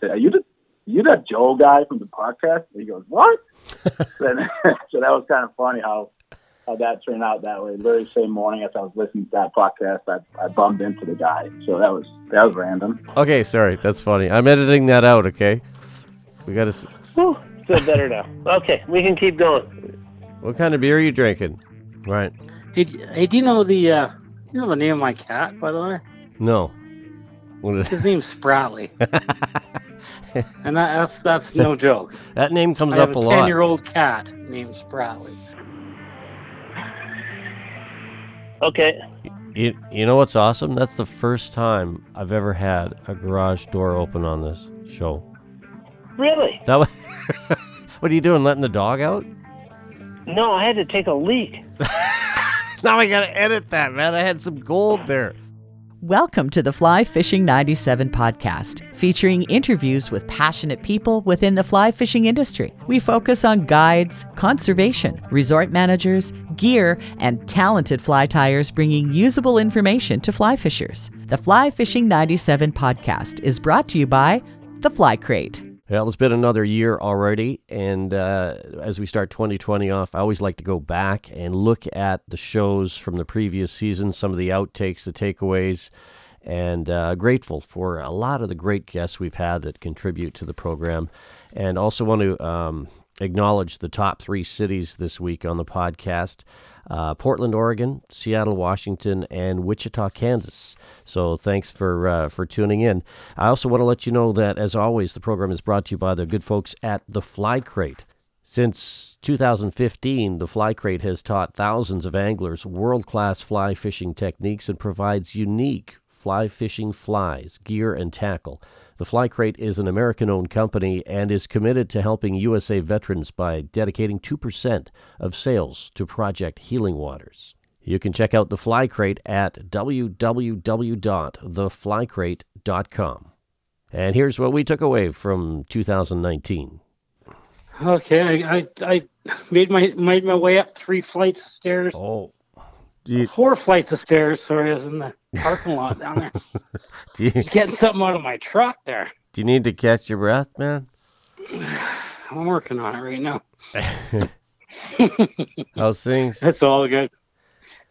said, "Are you the you that Joe guy from the podcast?" And he goes, "What?" then, so that was kind of funny how how that turned out that way. Literally same morning as I was listening to that podcast, I, I bumped into the guy. So that was that was random. Okay, sorry, that's funny. I'm editing that out. Okay, we got to. Whew, feel better now. Okay, we can keep going. What kind of beer are you drinking? Right. Hey, hey, do you know the uh, you know the name of my cat, by the way? No. His name's Spratly, and that, that's that's no joke. that name comes I have up a a lot. ten-year-old cat named Spratly. Okay. You, you know what's awesome? That's the first time I've ever had a garage door open on this show. Really? That was. what are you doing? Letting the dog out? No, I had to take a leak. Now I gotta edit that, man. I had some gold there. Welcome to the Fly Fishing 97 podcast, featuring interviews with passionate people within the fly fishing industry. We focus on guides, conservation, resort managers, gear, and talented fly tyers bringing usable information to fly fishers. The Fly Fishing 97 podcast is brought to you by The Fly Crate. Well, it's been another year already, and uh, as we start 2020 off, I always like to go back and look at the shows from the previous season, some of the outtakes, the takeaways, and uh, grateful for a lot of the great guests we've had that contribute to the program, and also want to um, acknowledge the top three cities this week on the podcast. Uh, Portland, Oregon, Seattle, Washington, and Wichita, Kansas. So thanks for uh, for tuning in. I also want to let you know that, as always, the program is brought to you by the good folks at the Fly Crate. Since 2015, the Fly Crate has taught thousands of anglers world class fly fishing techniques and provides unique fly fishing flies, gear, and tackle. The Fly Crate is an American owned company and is committed to helping USA veterans by dedicating 2% of sales to Project Healing Waters. You can check out the Fly Crate at www.theflycrate.com. And here's what we took away from 2019. Okay, I, I, I made my made my way up three flights of stairs, Oh, you, four flights of stairs. Sorry, I was in the parking lot down there. do you, Just getting something out of my truck there. do you need to catch your breath, man? I'm working on it right now. How's things? That's all good.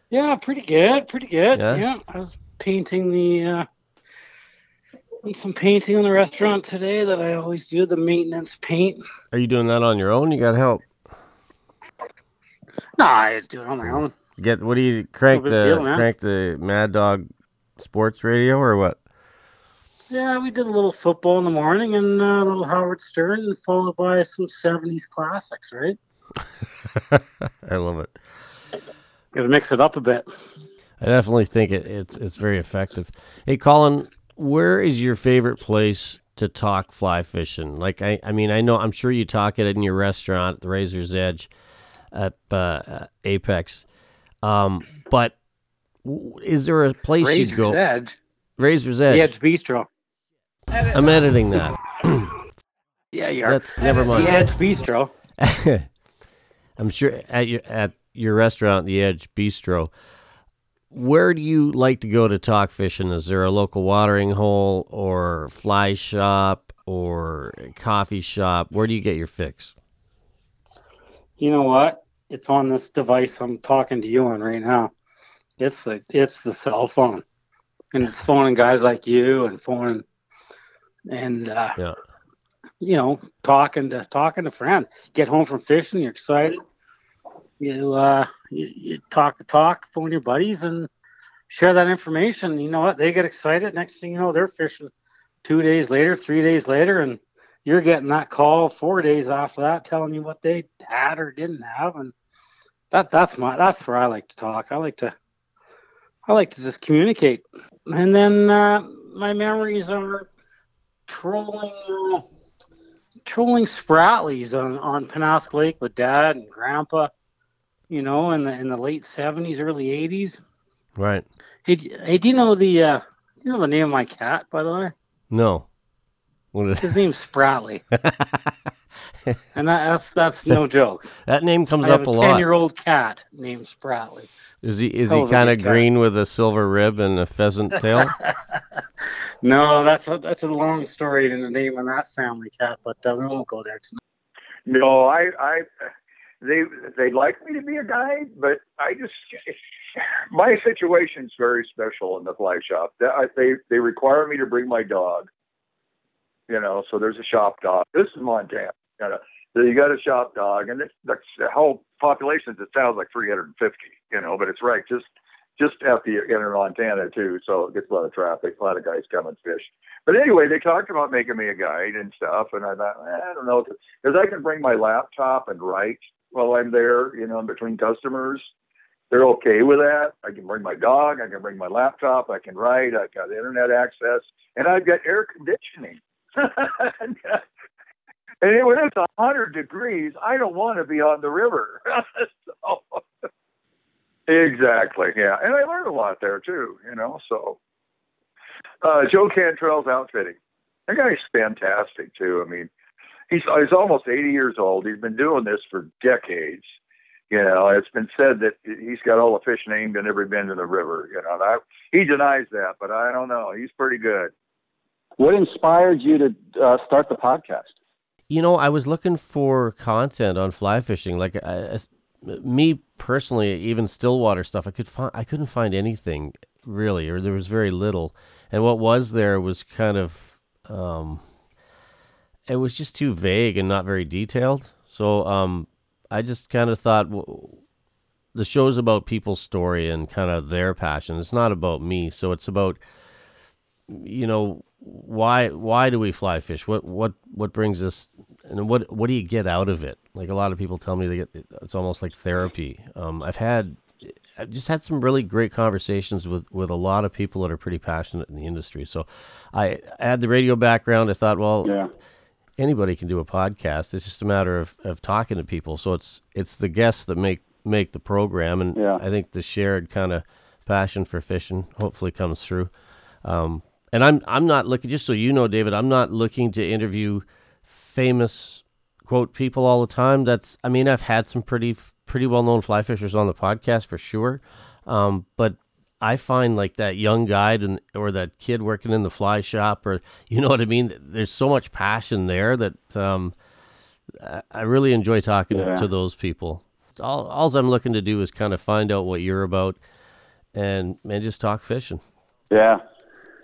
Yeah, pretty good, pretty good. Yeah? Yeah, I was painting the uh some painting in the restaurant today that I always do, the maintenance paint. Are you doing that on your own? You got help. No, I do it on my own. Get what do you crank the deal, crank the Mad Dog Sports Radio or what? Yeah, we did a little football in the morning and uh, a little Howard Stern, followed by some '70s classics. Right? I love it. Got to mix it up a bit. I definitely think it, it's it's very effective. Hey, Colin, where is your favorite place to talk fly fishing? Like, I, I mean, I know I'm sure you talk it in your restaurant, the Razor's Edge, at uh, uh, Apex. Um, but is there a place Razor's you go? Edge, Razor's Edge. the Edge Bistro. I'm editing that. Yeah, you are. That's never mind. The Edge Bistro. I'm sure at your at your restaurant, the Edge Bistro. Where do you like to go to talk fishing? Is there a local watering hole or fly shop or coffee shop? Where do you get your fix? You know what? It's on this device I'm talking to you on right now. It's the it's the cell phone, and it's phoning guys like you and phoning, and uh, Yeah. you know talking to talking to friends. Get home from fishing, you're excited. You uh you, you talk the talk, phone your buddies, and share that information. You know what? They get excited. Next thing you know, they're fishing two days later, three days later, and you're getting that call four days after that telling you what they had or didn't have and that that's my that's where I like to talk. I like to I like to just communicate. And then uh, my memories are trolling uh, trolling Spratley's on, on Penobscot Lake with dad and grandpa, you know, in the in the late seventies, early eighties. Right. Hey, hey, do you know the uh, do you know the name of my cat, by the way? No. What is His name's Spratly. and that, that's that's no joke. That name comes I have up a a ten lot. year old cat named Spratly. Is he is hell he kind of good cat. green with a silver rib and a pheasant tail? No, that's a, that's a long story in the name of that family cat, but uh, we won't go there tonight. No, I, I, they, they'd like me to be a guide, but I just, my situation's very special in the fly shop. That- They, they require me to bring my dog. You know, so there's a shop dog. This is Montana. You, know, so you got a shop dog, and it's, that's the whole population. It sounds like 350. You know, but it's right just just at the inner Montana too, so it gets a lot of traffic. A lot of guys come and fish. But anyway, they talked about making me a guide and stuff, and I thought, eh, I don't know, because I can bring my laptop and write while I'm there, you know, in between customers. They're okay with that. I can bring my dog, I can bring my laptop, I can write, I've got internet access, and I've got air conditioning. and when it's a hundred degrees, I don't want to be on the river. so, exactly, yeah, and I learned a lot there too, you know. So, uh, Joe Cantrell's outfitting. That guy's fantastic too. I mean, he's he's almost 80 years old. He's been doing this for decades. You know, it's been said that he's got all the fish named in every bend in the river. You know, I, he denies that, but I don't know. He's pretty good. What inspired you to uh, start the podcast? You know, I was looking for content on fly fishing. Like, me personally, even stillwater stuff, I could find, I couldn't find anything really, or there was very little. And what was there was kind of, um, it was just too vague and not very detailed. So, um, I just kind of thought w- the show's about people's story and kind of their passion. It's not about me. So it's about, you know, why why do we fly fish? What what what brings us and what what do you get out of it? Like a lot of people tell me they get it's almost like therapy. Um, I've had I've just had some really great conversations with with a lot of people that are pretty passionate in the industry. So I, I had the radio background. I thought, well, Yeah. anybody can do a podcast. It's just a matter of, of talking to people. So it's it's the guests that make make the program, and Yeah. I think the shared kind of passion for fishing hopefully comes through. Um, and I'm I'm not looking just so you know, David. I'm not looking to interview famous quote people all the time. That's I mean I've had some pretty pretty well known fly fishers on the podcast for sure, um, but I find like that young guide and or that kid working in the fly shop or you know what I mean. There's so much passion there that um, I- I really enjoy talking Yeah. to those people. All all I'm looking to do is kind of find out what you're about and and just talk fishing. Yeah.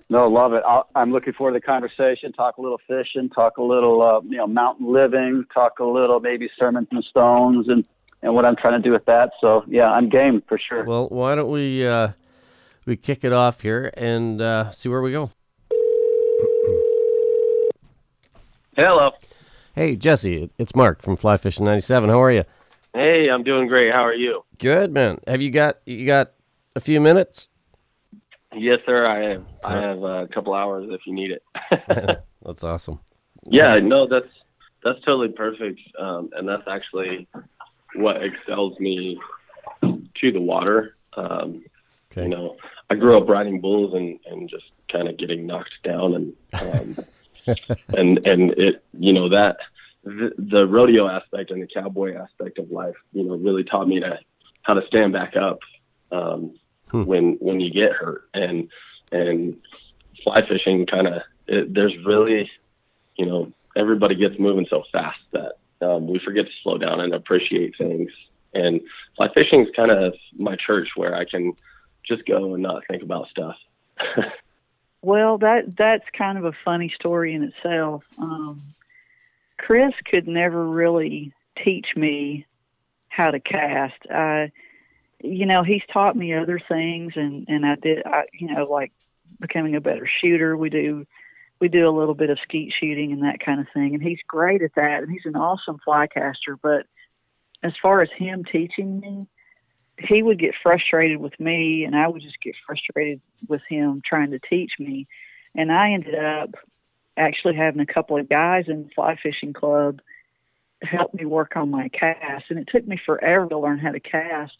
No, love it. I'll, I'm looking forward to the conversation. Talk a little fishing. Talk a little, uh, you know, mountain living. Talk a little maybe sermons and stones and and what I'm trying to do with that. So yeah, I'm game for sure. Well, why don't we uh, we kick it off here and uh, see where we go? Hello. Hey Jesse, it's Mark from Fly Fishing 97. How are you? Hey, I'm doing great. How are you? Good man. Have you got you got a few minutes? Yes, sir. I have. I have a couple hours if you need it. That's awesome. yeah, no, that's that's totally perfect, um, and that's actually what excels me to the water. Um, Okay. You know, I grew up riding bulls and and just kind of getting knocked down and um, and and it you know that the, the rodeo aspect and the cowboy aspect of life you know really taught me to how to stand back up um, Hmm. when when you get hurt and and fly fishing kind of there's really you know everybody gets moving so fast that um, we forget to slow down and appreciate things and fly fishing is kind of my church where I can just go and not think about stuff. Well, that that's kind of a funny story in itself. Um, Chris could never really teach me how to cast. I, you know, he's taught me other things, and and I did, I, you know, like becoming a better shooter. We do we do a little bit of skeet shooting and that kind of thing, and he's great at that, and he's an awesome fly caster. But as far as him teaching me, he would get frustrated with me and I would just get frustrated with him trying to teach me. And I ended up actually having a couple of guys in the fly fishing club help me work on my cast. And it took me forever to learn how to cast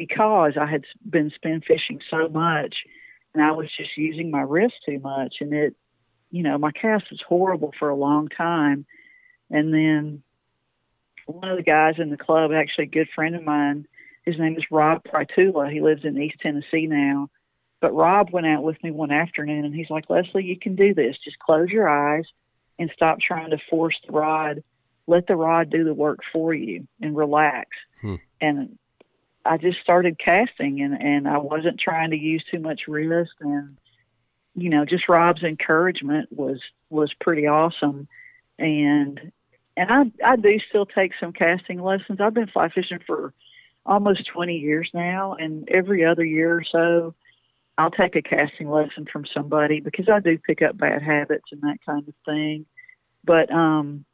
because I had been spin fishing so much and I was just using my wrist too much. And it, you know, my cast was horrible for a long time. And then one of the guys in the club, actually a good friend of mine, his name is Rob Pritula. He lives in East Tennessee now. But Rob went out with me one afternoon and he's like, Leslie, you can do this. Just close your eyes and stop trying to force the rod. Let the rod do the work for you and relax. Hmm. And I just started casting and, and I wasn't trying to use too much wrist and you know, just Rob's encouragement was was pretty awesome. And and I I do still take some casting lessons. I've been fly fishing for almost 20 years now and every other year or so I'll take a casting lesson from somebody because I do pick up bad habits and that kind of thing. But um,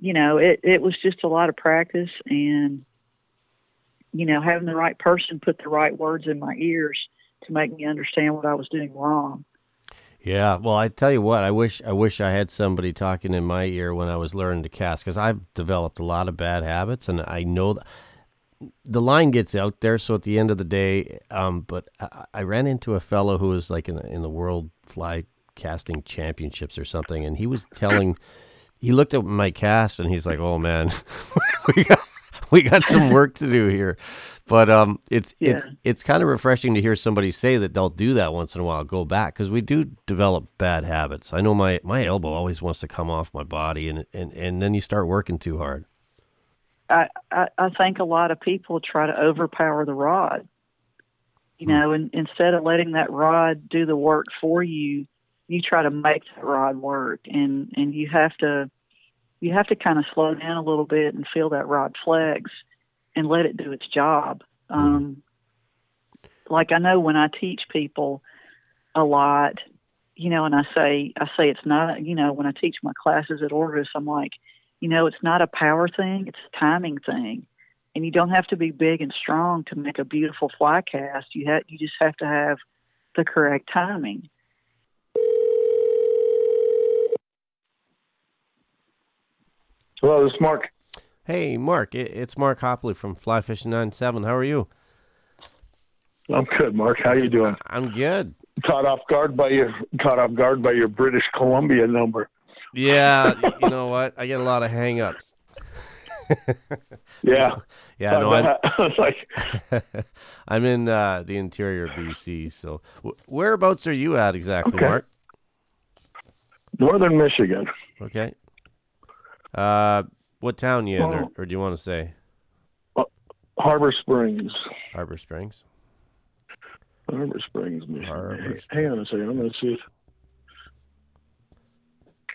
you know, it it was just a lot of practice and you know, having the right person put the right words in my ears to make me understand what I was doing wrong. Yeah, well, I tell you what, I wish I wish I had somebody talking in my ear when I was learning to cast because I've developed a lot of bad habits, and I know that the line gets out there. So at the end of the day, um, but I, I ran into a fellow who was like in the, in the World Fly Casting Championships or something, and he was telling, he looked at my cast and he's like, "Oh man, we got we got some work to do here." But um, it's it's it's kind of refreshing to hear somebody say that they'll do that once in a while, go back because we do develop bad habits. I know my my elbow always wants to come off my body, and and and then you start working too hard. I, I, I think a lot of people try to overpower the rod. You know, and instead of letting that rod do the work for you, you try to make that rod work, and and you have to you have to kind of slow down a little bit and feel that rod flex, and let it do its job. Um, like I know when I teach people a lot, you know, and I say I say it's not, you know, when I teach my classes at Orvis, I'm like, you know, it's not a power thing, it's a timing thing. And you don't have to be big and strong to make a beautiful fly cast. You have you just have to have the correct timing. Hello, this is Mark. Hey, Mark, it's Mark Hopley from Fly Fishing 97. How are you? I'm good, Mark. How you doing? I'm good. Caught off guard by your caught off guard by your British Columbia number. Yeah, you know what? I get a lot of hang-ups. Yeah. Yeah, no, I'm, I was like, I'm in uh, the interior of BC. So, whereabouts are you at exactly, Okay. Mark? Northern Michigan. Okay. Uh, what town you in, or, or do you want to say Harbor Springs. Harbor Springs? Harbor Springs, Michigan. Harbor Hang on a second. I'm going to see if.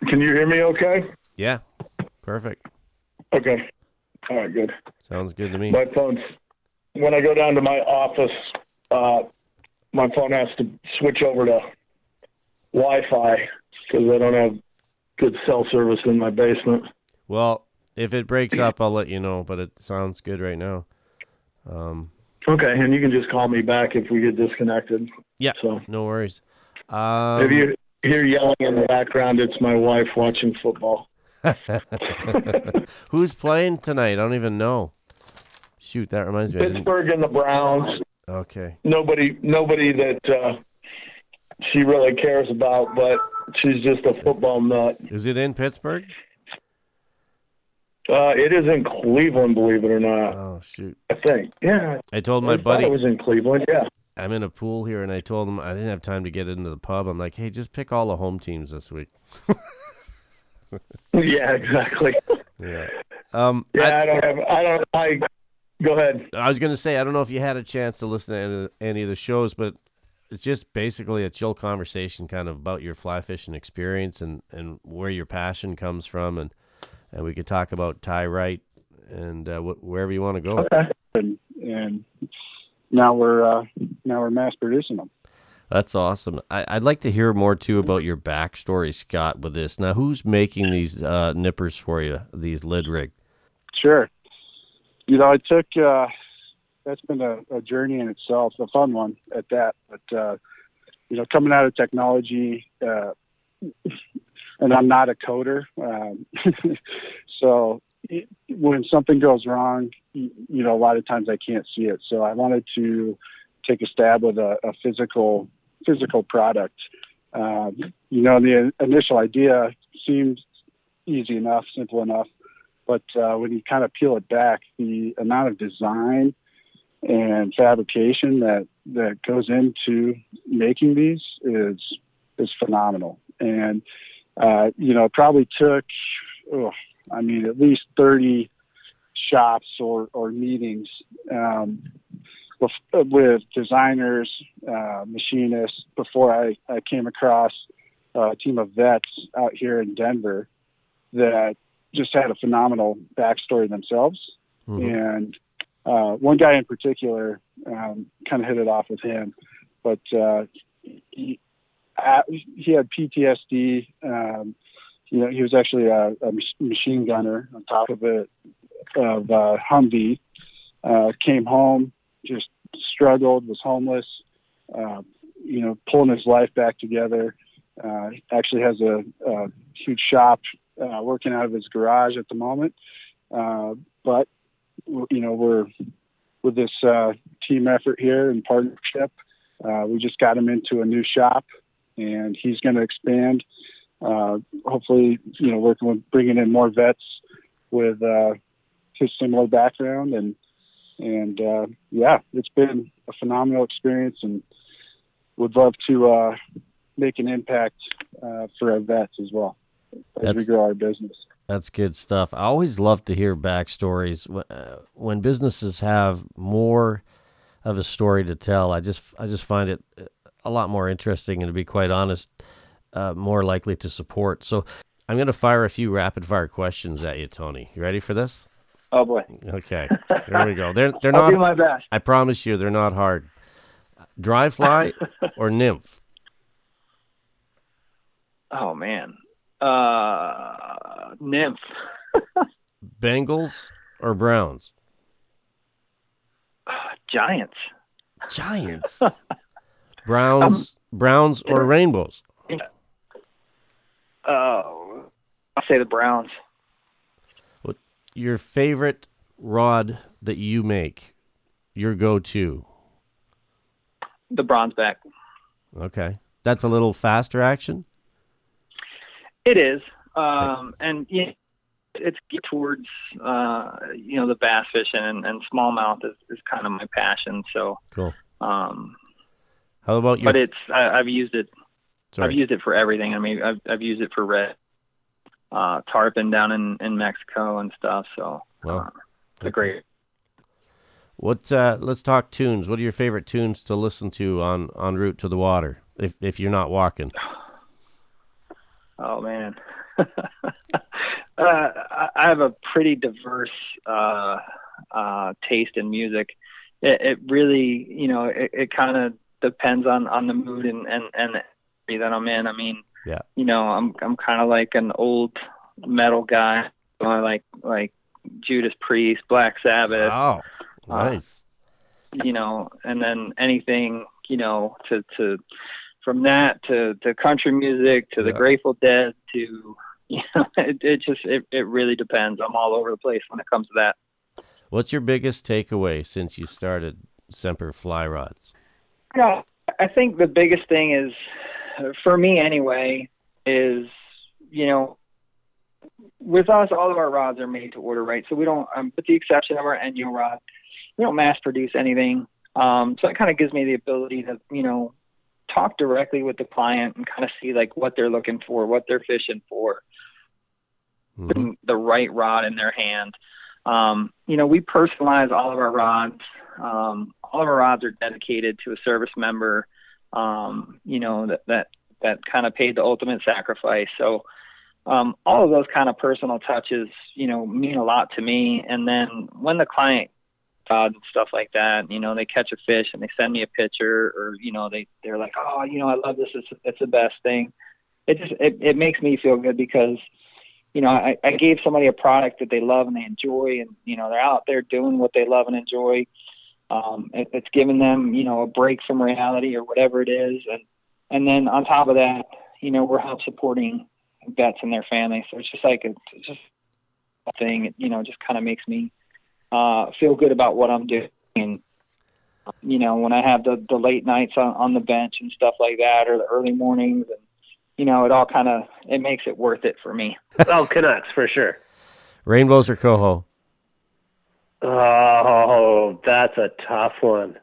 Can you hear me okay? Yeah, perfect. Okay. All right, good. Sounds good to me. My phone's when I go down to my office, uh, my phone has to switch over to Wi-Fi because I don't have good cell service in my basement. Well, if it breaks up, I'll let you know. But it sounds good right now. Um, Okay, and you can just call me back if we get disconnected. yeah, So no worries. Um, if you hear yelling in the background, it's my wife watching football. Who's playing tonight? I don't even know. Shoot, that reminds me. Pittsburgh and the Browns. Okay. Nobody, nobody that uh, she really cares about, but she's just a football nut. Is it in Pittsburgh? Uh, it is in Cleveland, believe it or not. Oh shoot! I think. Yeah. I told my thought buddy it was in Cleveland. Yeah. I'm in a pool here, and I told him I didn't have time to get into the pub. I'm like, hey, just pick all the home teams this week. yeah, exactly. Yeah. Um, Yeah, I, don't have. I don't. I go ahead. I was going to say, I don't know if you had a chance to listen to any of, any of the shows, but it's just basically a chill conversation kind of about your fly fishing experience and, and where your passion comes from. And, and we could talk about Ty Wright and uh, wh- wherever you want to go. Okay. and and now we're uh, now we're mass producing them. That's awesome. I, I'd like to hear more too about your backstory, Scott, with this. Now, who's making these uh, nippers for you, these lid rig? Sure. You know, I took uh, that's been a, a journey in itself, a fun one at that. But uh, you know, coming out of technology, uh, and I'm not a coder, um, so it, when something goes wrong, you, you know, a lot of times I can't see it. So I wanted to take a stab with a, a physical physical product. Um, you know, the initial idea seemed easy enough, simple enough, but uh, when you kind of peel it back, the amount of design and fabrication that that goes into making these is is phenomenal. And uh, you know, it probably took, oh, I mean, at least thirty shops or or meetings um, with, with designers, uh, machinists before I, I came across a team of vets out here in Denver that just had a phenomenal backstory themselves. And uh, one guy in particular um, kind of hit it off with him, but uh, he, uh, he had PTSD. Um, you know, he was actually a, a machine gunner on top of it of uh, Humvee. Uh, came home, just struggled, was homeless. Uh, you know, pulling his life back together. Uh, actually has a, a huge shop uh, working out of his garage at the moment. Uh, but you know, we're with this uh, team effort here and partnership. Uh, we just got him into a new shop, and he's going to expand. Uh, hopefully, you know, working with bringing in more vets with uh, his similar background, and and uh, yeah, it's been a phenomenal experience, and would love to uh, make an impact uh, for our vets as well as we That's- grow our business. That's good stuff. I always love to hear backstories uh, when businesses have more of a story to tell. I just I just find it a lot more interesting, and to be quite honest, uh, more likely to support. So I'm going to fire a few rapid fire questions at you, Tony. You ready for this? Oh boy. Okay, There we go. They're they're not. my best. I promise you, they're not hard. Dry fly or nymph? Oh man. Uh, nymph. Bengals or Browns? Giants. Giants. Browns, Browns or rainbows? Oh, I'll say the Browns. What your favorite rod that you make? Your go-to. The bronze back. Okay, that's a little faster action. It is, um, and yeah, it's geared towards uh, you know the bass fishing and, and smallmouth is, is kind of my passion. So, Cool. um, How about your? but it's I, I've used it. Sorry. I've used it for everything. I mean, I've I've used it for red uh, tarpon down in in Mexico and stuff. So, Wow. uh, it's a great. What? Uh, let's talk tunes. What are your favorite tunes to listen to on en route to the water? If if you're not walking. Oh man, uh, I I have a pretty diverse uh, uh, taste in music. It, it really, you know, it, it kind of depends on on the mood and and and that I'm in. I mean, Yeah. you know, I'm I'm kind of like an old metal guy. I like like Judas Priest, Black Sabbath. Oh, Uh, nice. you know, and then anything, you know, to to from that to to country music to the Yeah. Grateful Dead to you know, it, it just it, it really depends. I'm all over the place when it comes to that. What's your biggest takeaway since you started Semper Fly Rods? Yeah, I think the biggest thing is, for me anyway, is you know, with us, all of our rods are made to order, right? So we don't, um, with the exception of our Enyo rod, we don't mass produce anything. Um, so it kind of gives me the ability to, you know, talk directly with the client and kind of see like what they're looking for, what they're fishing for, putting the right rod in their hand. Um, you know, we personalize all of our rods. Um, all of our rods are dedicated to a service member, um, you know, that, that, that kind of paid the ultimate sacrifice. So, um, all of those kind of personal touches, you know, mean a lot to me. And then when the client and stuff like that, you know, they catch a fish and they send me a picture, or you know, they they're like, oh, you know, I love this. It's it's the best thing. It just it, it makes me feel good because, you know, I, I gave somebody a product that they love and they enjoy, and you know, they're out there doing what they love and enjoy. Um, it, it's giving them, you know, a break from reality or whatever it is, and and then on top of that, you know, we're help supporting vets and their families. So it's just like a, it's just a thing. It, you know, just kind of makes me uh, feel good about what I'm doing. And you know, when I have the the late nights on, on the bench and stuff like that, or the early mornings, and you know, it all kind of it makes it worth it for me. oh, Canucks for sure. Rainbows or coho? Oh, that's a tough one.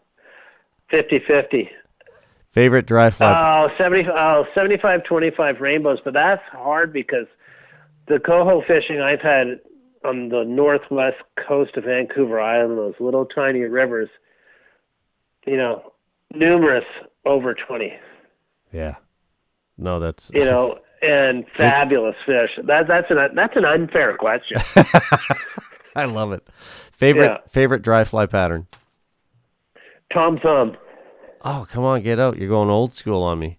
50-50. Favorite dry fly? Oh, 70, oh, 75 25 rainbows, but that's hard because the coho fishing I've had on the northwest coast of Vancouver Island, those little tiny rivers, you know, numerous over 20, yeah. No, that's you know, and fabulous fish. That, that's, an, that's an unfair question. I love it. Favorite Yeah. favorite dry fly pattern? Tom Thumb, Oh, come on, get out. You're going old school on me.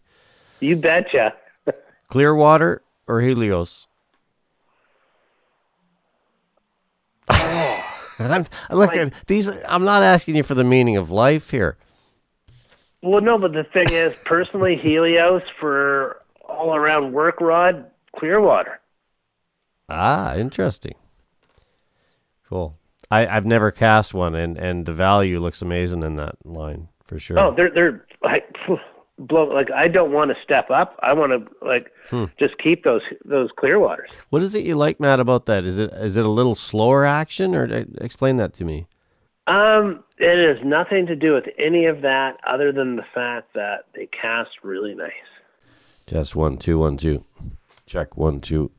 you betcha. Clearwater or Helios? I'm, look, at these. I'm not asking you for the meaning of life here. Well, no, but the thing is, personally, Helios for all around work rod, Clearwater. Ah, interesting. Cool. I, I've never cast one, and, and the value looks amazing in that line for sure. Oh, they're they're like blow. Like I don't want to step up. I want to like Hmm. just keep those those clear waters. What is it you like, Matt, about that? Is it is it a little slower action, or uh, explain that to me? Um, it has nothing to do with any of that, other than the fact that they cast really nice. Test one two one two. Check one two.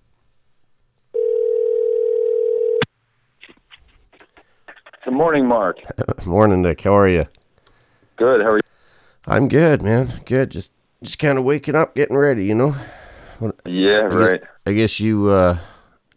Good morning, Mark. Morning, Nick. How are you? Good. How are you? I'm good, man. Good. Just just kind of waking up, getting ready. You know. Yeah, I guess- right. I guess you uh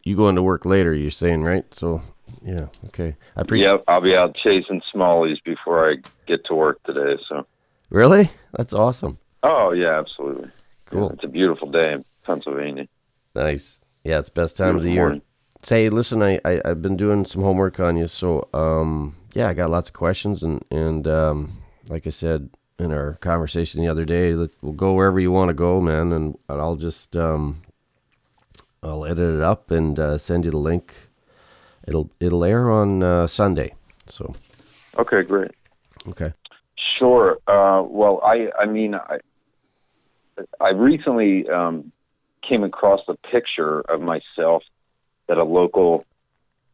you going to work later. You're saying right? So yeah, okay. I appreciate. Yep, I'll be out chasing smallies before I get to work today. So. Really? That's awesome. Oh yeah, absolutely. Cool. Yeah, it's a beautiful day in Pennsylvania. Nice. Yeah, it's best time of the year. morning. Say, listen, I, I I've been doing some homework on you, so um yeah, I got lots of questions and and um like I said in our conversation the other day, let, we'll go wherever you want to go, man, and I'll just um I'll edit it up and uh, send you the link. It'll it'll air on uh, Sunday. So Okay, great. okay. Sure. Uh, well, I I mean I I recently um, came across a picture of myself that a local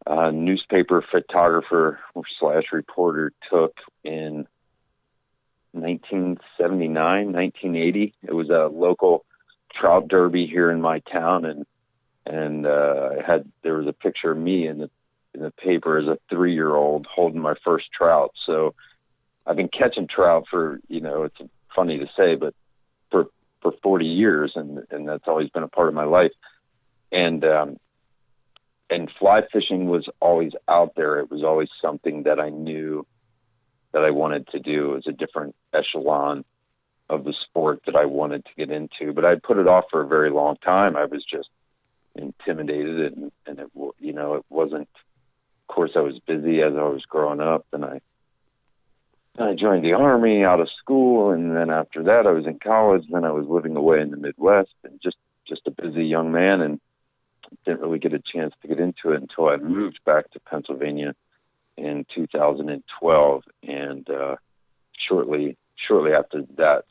uh, newspaper photographer slash reporter took in 1979, 1980. It was a local trout derby here in my town, and and uh, I had there was a picture of me in the in the paper as a three year old holding my first trout. So I've been catching trout for you know it's funny to say, but for for 40 years, and and that's always been a part of my life. And um, and fly fishing was always out there. It was always something that I knew that I wanted to do. It was a different echelon of the sport that I wanted to get into, but I put it off for a very long time. I was just intimidated, and and it you know it wasn't. Of course, I was busy as I was growing up, and I I joined the army out of school, and then after that, I was in college. Then I was living away in the Midwest, and just just a busy young man, and didn't really get a chance to get into it until I moved back to Pennsylvania in 2012, and uh, shortly shortly after that,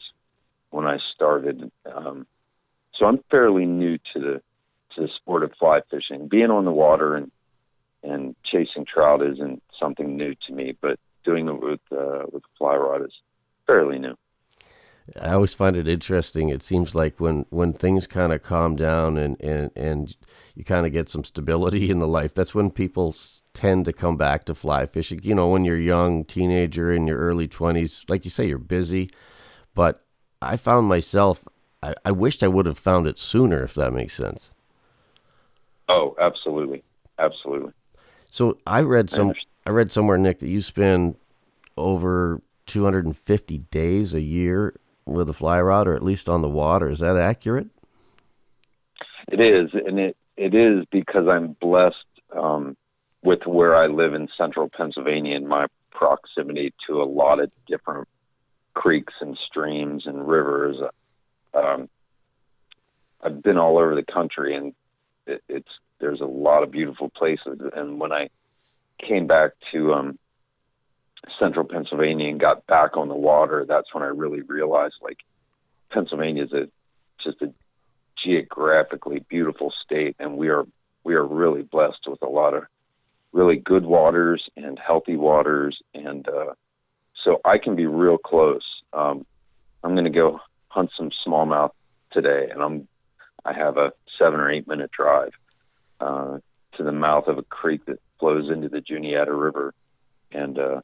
when I started. Um, so I'm fairly new to the to the sport of fly fishing. Being on the water and and chasing trout isn't something new to me, but doing it with uh, with fly rod is fairly new. I always find it interesting. It seems like when, when things kind of calm down and, and, and you kind of get some stability in the life, that's when people tend to come back to fly fishing. You know, when you're young, teenager, in your early 20s, like you say, you're busy. But I found myself, I, I wished I would have found it sooner, if that makes sense. Oh, absolutely, absolutely. So I read some, understand. I read somewhere, Nick, that you spend over 250 days a year with a fly rod, or at least on the water. Is that accurate? It is, and it it is because I'm blessed um, with where I live in central Pennsylvania and my proximity to a lot of different creeks and streams and rivers. Um, I've been all over the country, and it, it's there's a lot of beautiful places. And when I came back to um, central Pennsylvania and got back on the water, that's when I really realized like Pennsylvania is a just a geographically beautiful state, and we are we are really blessed with a lot of really good waters and healthy waters, and uh, so I can be real close. Um, I'm going to go hunt some smallmouth today, and I'm I have a seven or eight minute drive uh, to the mouth of a creek that flows into the Juniata River, and uh,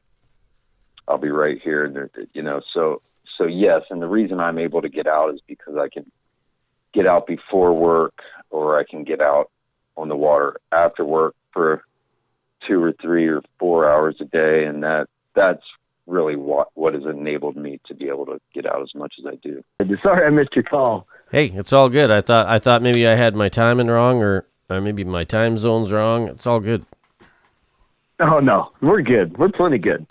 I'll be right here. And there, you know, so so yes, and the reason I'm able to get out is because I can get out before work, or I can get out on the water after work for two or three or four hours a day, and that that's really what what has enabled me to be able to get out as much as I do. Sorry, I missed your call. Hey, it's all good. I thought I thought maybe I had my timing wrong, or or maybe my time zone's wrong. It's all good. Oh no, we're good. We're plenty good.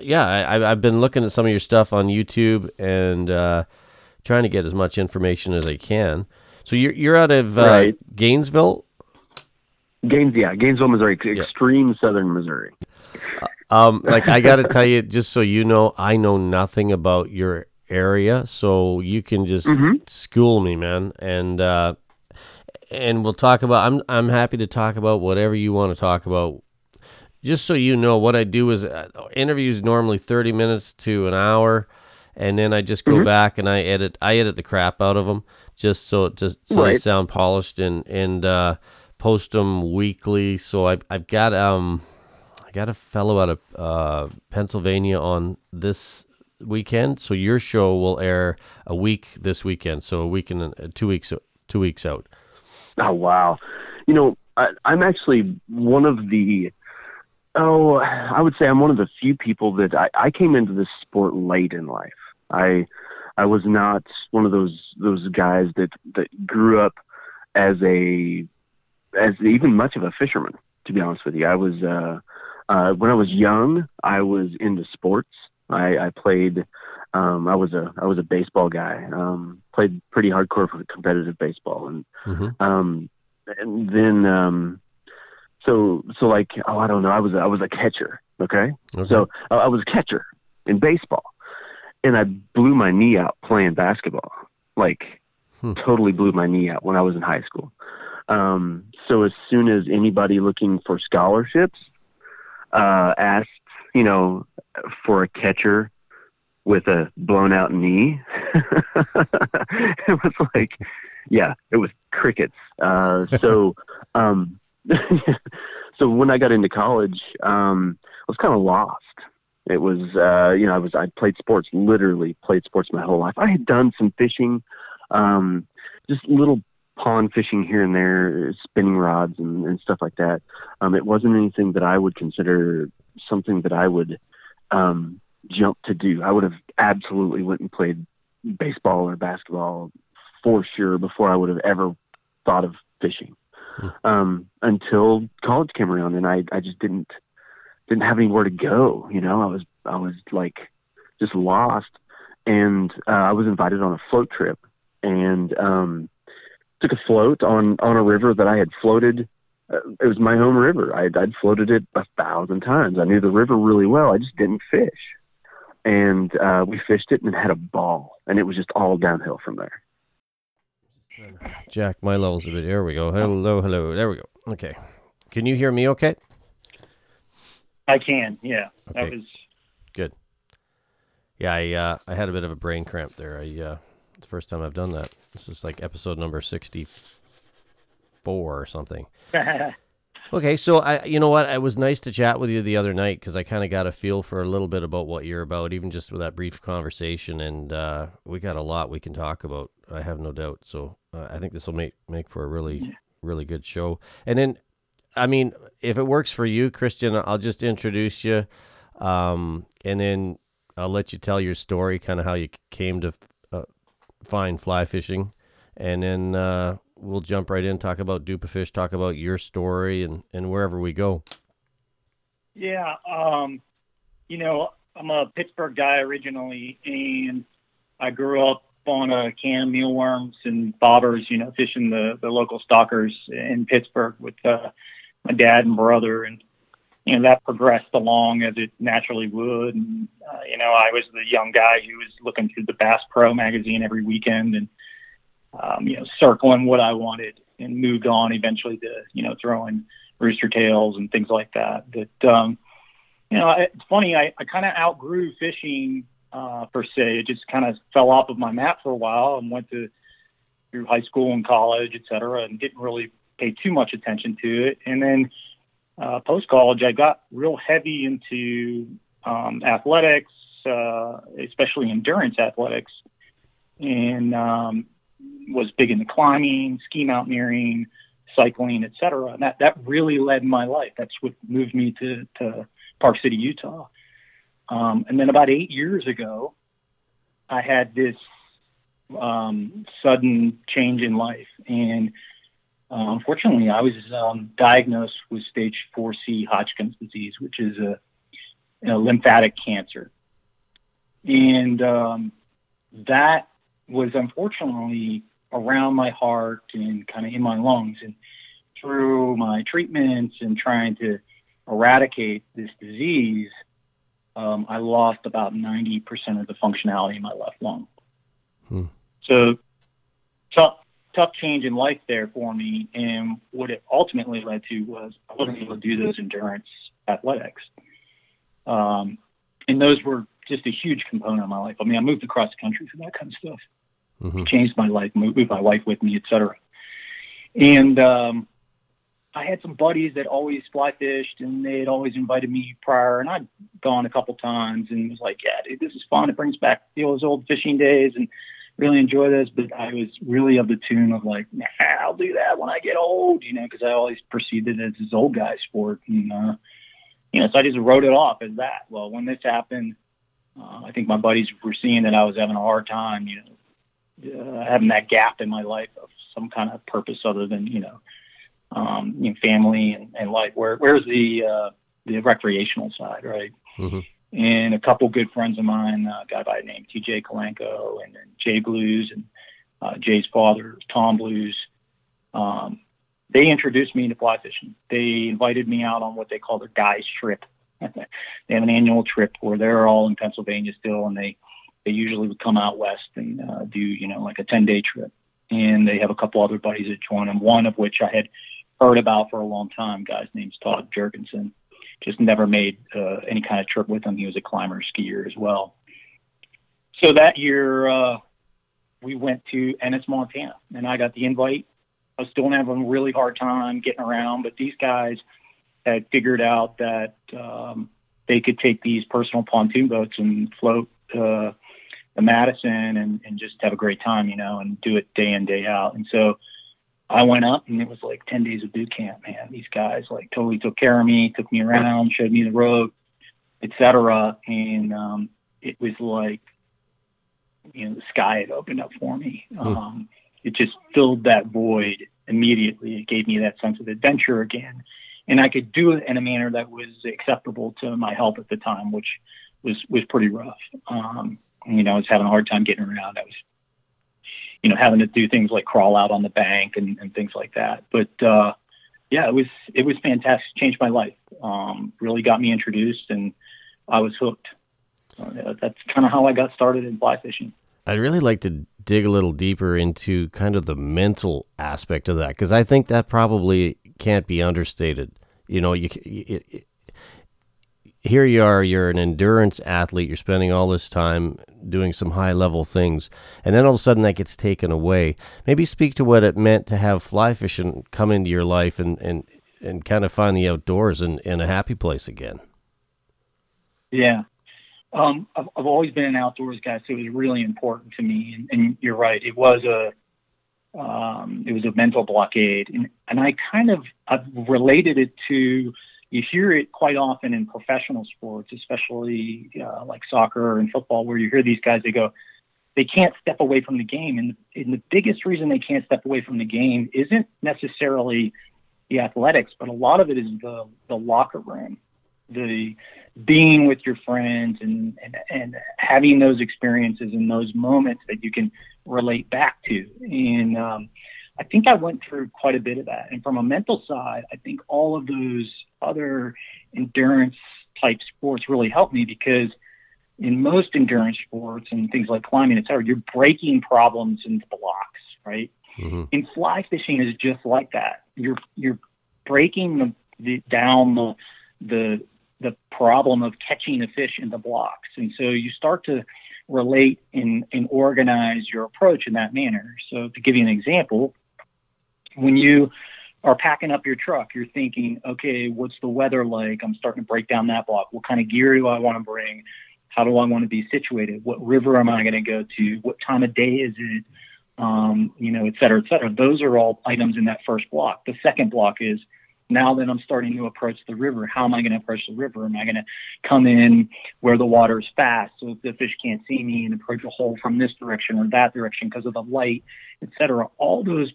Yeah, I, I've been looking at some of your stuff on YouTube and uh, trying to get as much information as I can. So you're you're out of uh, Right. Gainesville. Gaines, yeah, Gainesville, Missouri, extreme southern Missouri. Um, like I got to tell you, just so you know, I know nothing about your area, so you can just Mhm. school me, man, and uh, and we'll talk about. I'm I'm happy to talk about whatever you want to talk about. Just so you know, what I do is uh, interviews normally thirty minutes to an hour, and then I just go Mhm. back and I edit. I edit the crap out of them just so it just so they sound polished and and uh, post them weekly. So I've I've got um. I got a fellow out of uh, Pennsylvania on this weekend, so your show will air a week this weekend, so a week and uh, two weeks two weeks out. Oh wow! You know, I, I'm actually one of the. Oh, I would say I'm one of the few people that I, I came into this sport late in life. I I was not one of those those guys that that grew up as a as even much of a fisherman. To be honest with you, I was uh, uh, when I was young. I was into sports. I, I played. Um, I was a I was a baseball guy. Um, played pretty hardcore for competitive baseball, and Mm-hmm. um, and then um, so so like oh I don't know I was I was a catcher. Okay, Okay. so uh, I was a catcher in baseball, and I blew my knee out playing basketball. Like Hmm. totally blew my knee out when I was in high school. Um, so as soon as anybody looking for scholarships uh, asked, you know, for a catcher with a blown out knee, it was like, yeah, it was crickets. Uh, so, um, so when I got into college, um, I was kind of lost. It was, uh, you know, I was, I played sports, literally played sports my whole life. I had done some fishing, um, just little pond fishing here and there, spinning rods and, and stuff like that. Um, it wasn't anything that I would consider something that I would, um, jump to do. I would have absolutely went and played baseball or basketball for sure before I would have ever thought of fishing. Um, until college came around and I, I just didn't, didn't have anywhere to go. You know, I was, I was like just lost and, uh, I was invited on a float trip and, um, took a float on, on a river that I had floated. Uh, it was my home river. I'd, I'd floated it a thousand times. I knew the river really well. I just didn't fish. And, uh, we fished it and had a ball and it was just all downhill from there. Jack, my levels a bit. There we go. Hello, hello. There we go. Okay. Can you hear me? Okay. I can, yeah. That Okay. was Good. Yeah, I uh, I had a bit of a brain cramp there. I uh, it's the first time I've done that. This is like episode number sixty four or something. Okay, so I, you know what, it was nice to chat with you the other night because I kind of got a feel for a little bit about what you're about, even just with that brief conversation, and uh, we got a lot we can talk about. I have no doubt. So uh, I think this will make make for a really really good show. And then, I mean, if it works for you, Christian, I'll just introduce you, um, and then I'll let you tell your story, kind of how you came to uh, find fly fishing, and then uh, we'll jump right in, talk about Dupa Fish, talk about your story, and, and wherever we go. Yeah, um, you know, I'm a Pittsburgh guy originally, and I grew up on a can of mealworms and bobbers, you know, fishing the, the local stockers in Pittsburgh with uh, my dad and brother. And, you know, that progressed along as it naturally would. And, uh, you know, I was the young guy who was looking through the Bass Pro magazine every weekend and, um, you know, circling what I wanted. and moved on eventually to you know throwing rooster tails and things like that. But um, you know, it's funny. I, I kind of outgrew fishing uh, per se. It just kind of fell off of my map for a while and went to through high school and college, et cetera, and didn't really pay too much attention to it. And then uh, post college, I got real heavy into um, athletics, uh, especially endurance athletics, and um, was big into climbing, ski mountaineering, cycling, et cetera. And that, that really led my life. That's what moved me to, to Park City, Utah. Um, and then about eight years ago, I had this um, sudden change in life. And uh, unfortunately, I was um, diagnosed with stage 4C Hodgkin's disease, which is a, a lymphatic cancer. And um, that was unfortunately around my heart and kind of in my lungs. And through my treatments and trying to eradicate this disease, um, I lost about 90% of the functionality in my left lung. Hmm. So tough, tough change in life there for me. And what it ultimately led to was I wasn't able to do those endurance athletics. Um, and those were just a huge component of my life. I mean, I moved across the country for that kind of stuff. Mm-hmm. Changed my life, moved, moved my wife with me, et cetera. And um, I had some buddies that always fly fished, and they had always invited me prior, and I'd gone a couple times, and was like, "Yeah, dude, this is fun. It brings back those old fishing days, and really enjoy this." But I was really of the tune of like, nah, "I'll do that when I get old," you know, because I always perceived it as this old guy sport, and uh, you know, so I just wrote it off as that. Well, when this happened, uh, I think my buddies were seeing that I was having a hard time, you know, uh, having that gap in my life of some kind of purpose other than you know um, you know, family and, and life. Where where's the uh, the recreational side, right? Mm-hmm. And a couple good friends of mine, uh, a guy by the name T.J. Kalenko and, and Jay Blues and uh, Jay's father Tom Blues. Um, they introduced me to fly fishing. They invited me out on what they call their guys trip. they have an annual trip where they're all in Pennsylvania still, and they they usually would come out west and uh, do you know like a ten day trip. And they have a couple other buddies that join them. One of which I had heard about for a long time. Guy's name's Todd Jurgensen. Just never made uh, any kind of trip with him. He was a climber skier as well. So that year, uh, we went to Ennis, Montana, and I got the invite. I was still having a really hard time getting around, but these guys had figured out that um, they could take these personal pontoon boats and float uh, the Madison and, and just have a great time, you know, and do it day in, day out. And so I went up and it was like 10 days of boot camp, man. These guys like totally took care of me, took me around, showed me the road, etc. And um, it was like, you know, the sky had opened up for me. Um, it just filled that void immediately. It gave me that sense of adventure again. And I could do it in a manner that was acceptable to my health at the time, which was, was pretty rough. Um, you know, I was having a hard time getting around. I was you know, having to do things like crawl out on the bank and, and things like that. But uh, yeah, it was it was fantastic. Changed my life. Um, really got me introduced, and I was hooked. Uh, that's kind of how I got started in fly fishing. I'd really like to dig a little deeper into kind of the mental aspect of that because I think that probably can't be understated. You know, you, you, here you are, you're an endurance athlete, you're spending all this time doing some high level things, and then all of a sudden that gets taken away. Maybe speak to what it meant to have fly fishing come into your life and, and, and kind of find the outdoors in, in a happy place again. Yeah. Um, I've, I've always been an outdoors guy, so it was really important to me. And, and you're right, it was a um, it was a mental blockade, and and I kind of I've related it to you hear it quite often in professional sports, especially uh, like soccer and football, where you hear these guys, they go, they can't step away from the game. And, and the biggest reason they can't step away from the game isn't necessarily the athletics, but a lot of it is the, the locker room, the being with your friends and, and, and having those experiences and those moments that you can relate back to. And, um, I think I went through quite a bit of that. And from a mental side, I think all of those other endurance type sports really helped me because in most endurance sports and things like climbing, et cetera, you're breaking problems into blocks, right? Mm-hmm. And fly fishing is just like that. You're you're breaking the, the down the the the problem of catching a fish in the blocks, and so you start to relate and, and organize your approach in that manner. So to give you an example, when you are packing up your truck, you're thinking, okay, what's the weather like? I'm starting to break down that block. What kind of gear do I want to bring? How do I want to be situated? What river am I going to go to? What time of day is it? Um, you know, et cetera, et cetera. Those are all items in that first block. The second block is now that I'm starting to approach the river, how am I going to approach the river? Am I going to come in where the water is fast so the fish can't see me and approach a hole from this direction or that direction because of the light, et cetera? All those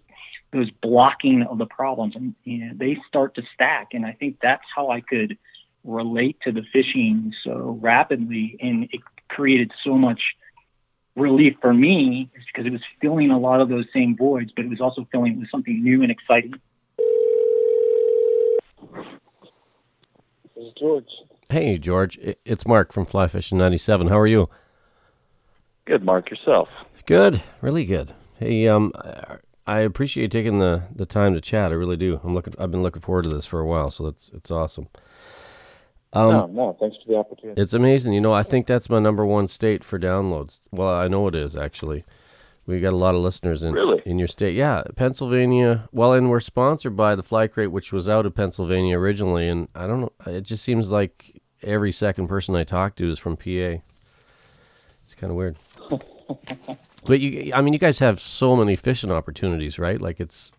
those blocking of the problems and you know, they start to stack and i think that's how i could relate to the fishing so rapidly and it created so much relief for me because it was filling a lot of those same voids but it was also filling with something new and exciting this is george Hey, George. It's Mark from Fly Fishing 97. How are you? good mark yourself Good. Really good. Hey, um, I- appreciate taking the, the time to chat. I really do. I'm looking. I've been looking forward to this for a while, so it's it's awesome. Um, no no thanks for the opportunity It's amazing. You know, I think that's my number one state for downloads. Well, I know it is actually. We got a lot of listeners in Really? in your state. Yeah, Pennsylvania. Well, and we're sponsored by the Fly Crate, which was out of Pennsylvania originally. And I don't know. It just seems like every second person I talk to is from PA. It's kind of weird. But you, I mean, you guys have so many fishing opportunities, right? Like it's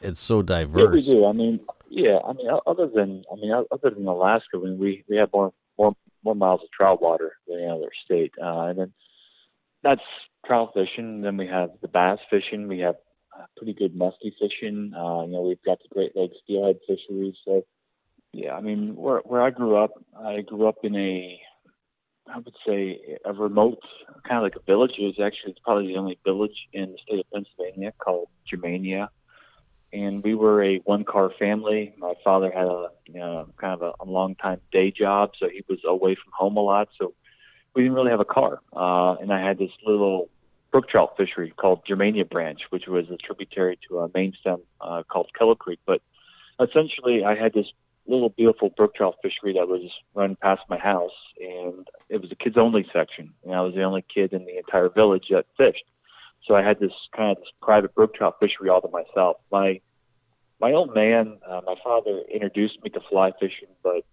it's so diverse. Yeah, we do. I mean, yeah. I mean, other than I mean, other than Alaska, I mean, we we have more more more miles of trout water than any other state, uh, and then that's trout fishing. Then we have the bass fishing. We have uh, pretty good musky fishing. Uh, you know, we've got the Great Lakes steelhead fisheries. So, yeah, I mean, where where I grew up, I grew up in a I would say a remote kind of like a village. It was actually it's probably the only village in the state of Pennsylvania called Germania and we were a one car family. My father had a you know, kind of a, a long time day job, so he was away from home a lot. So we didn't really have a car. Uh, and I had this little brook trout fishery called Germania Branch, which was a tributary to a main stem uh, called Kettle Creek. But essentially, I had this little beautiful brook trout fishery that was running past my house, and it was a kids only section, and I was the only kid in the entire village that fished. So I had this kind of this private brook trout fishery all to myself. My my old man, uh, my father introduced me to fly fishing, but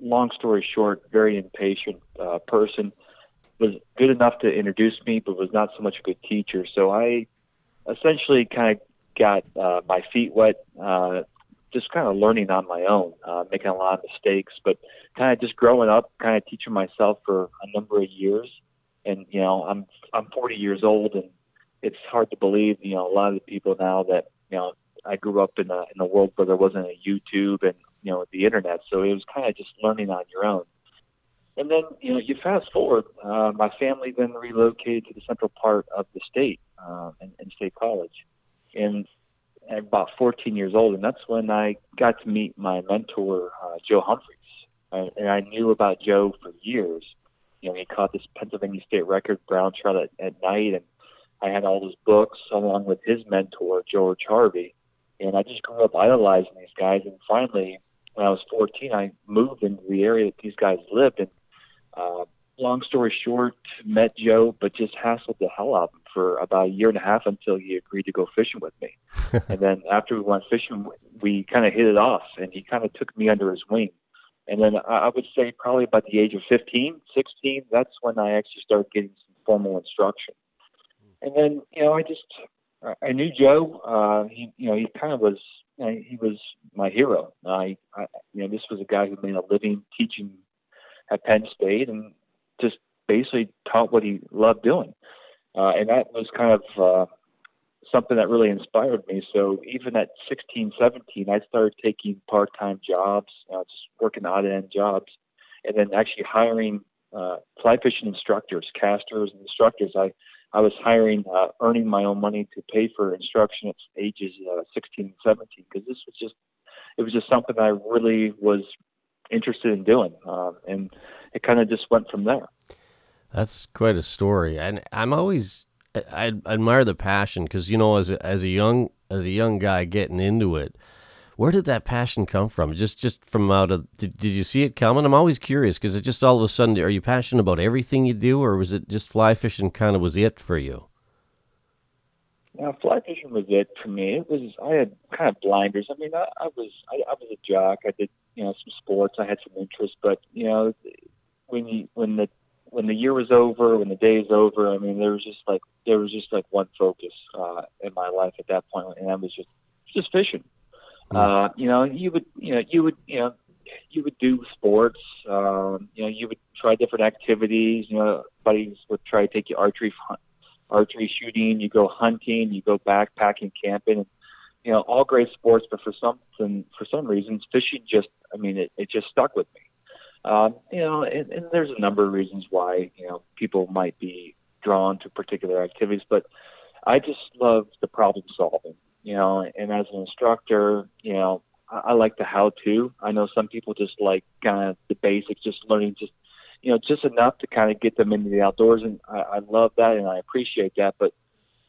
long story short, very impatient uh, person, was good enough to introduce me, but was not so much a good teacher. So I essentially kind of got uh, my feet wet, uh, just kind of learning on my own, uh, making a lot of mistakes, but kind of just growing up, kind of teaching myself for a number of years. And you know, I'm I'm 40 years old, and it's hard to believe, you know, a lot of the people now that you know I grew up in a in a world where there wasn't a YouTube and you know the internet, so it was kind of just learning on your own. And then you know you fast forward, uh, my family then relocated to the central part of the state uh, and, and State College, and about 14 years old, and that's when I got to meet my mentor uh, Joe Humphreys, uh, and I knew about Joe for years. You know, he caught this Pennsylvania state record brown trout at, at night, and I had all his books along with his mentor George Harvey, and I just grew up idolizing these guys. And finally, when I was 14, I moved into the area that these guys lived. And uh, long story short, met Joe, but just hassled the hell out of him for about a year and a half until he agreed to go fishing with me. and then after we went fishing, we kind of hit it off, and he kind of took me under his wing. And then I would say probably about the age of 15, 16, that's when I actually started getting some formal instruction. And then, you know, I just I- I knew Joe. Uh, he, you know, he kind of was. You know, he was my hero. I, I, you know, this was a guy who made a living teaching at Penn State and just basically taught what he loved doing. Uh, and that was kind of uh, something that really inspired me. So even at 16, 17, I started taking part-time jobs, uh, just working odd-end jobs, and then actually hiring uh, fly fishing instructors, casters, and instructors. I I was hiring, uh, earning my own money to pay for instruction at ages uh, 16 and 17 because this was just, it was just something I really was interested in doing, um, and it kind of just went from there. That's quite a story, and I'm always I, I admire the passion because you know, as a, as a young as a young guy getting into it, where did that passion come from? Just just from out of did, did you see it coming? I'm always curious because it just all of a sudden, are you passionate about everything you do, or was it just fly fishing kind of was it for you? Yeah, fly fishing was it for me. It was I had kind of blinders. I mean, I, I was I, I was a jock. I did you know some sports. I had some interest, but you know when you when the when the year was over, when the day is over, I mean, there was just like there was just like one focus uh, in my life at that point, and that was just just fishing. Uh, you know, you would you know you would you know you would do sports. Um, you know, you would try different activities. You know, buddies would try to take you archery archery shooting. You go hunting. You go backpacking, camping. You know, all great sports, but for something for some reasons, fishing just I mean it, it just stuck with me. Um, you know, and, and there's a number of reasons why you know people might be drawn to particular activities, but I just love the problem solving. You know, and as an instructor, you know, I, I like the how to. I know some people just like kind of the basics, just learning just you know just enough to kind of get them into the outdoors, and I, I love that and I appreciate that. But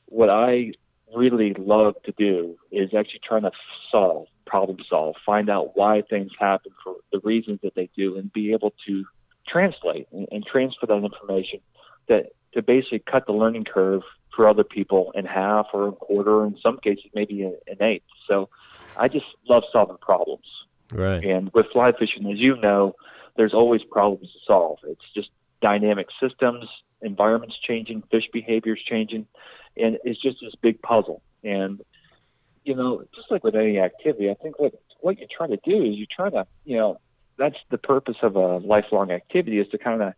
what I really love to do is actually trying to solve problem solve, find out why things happen for the reasons that they do, and be able to translate and, and transfer that information that to basically cut the learning curve for other people in half or a quarter, or in some cases maybe an, an eighth. So I just love solving problems. Right. And with fly fishing, as you know, there's always problems to solve. It's just dynamic systems, environments changing, fish behaviors changing, and it's just this big puzzle. And you know, just like with any activity, I think what what you're trying to do is you're trying to, you know, that's the purpose of a lifelong activity is to kind of,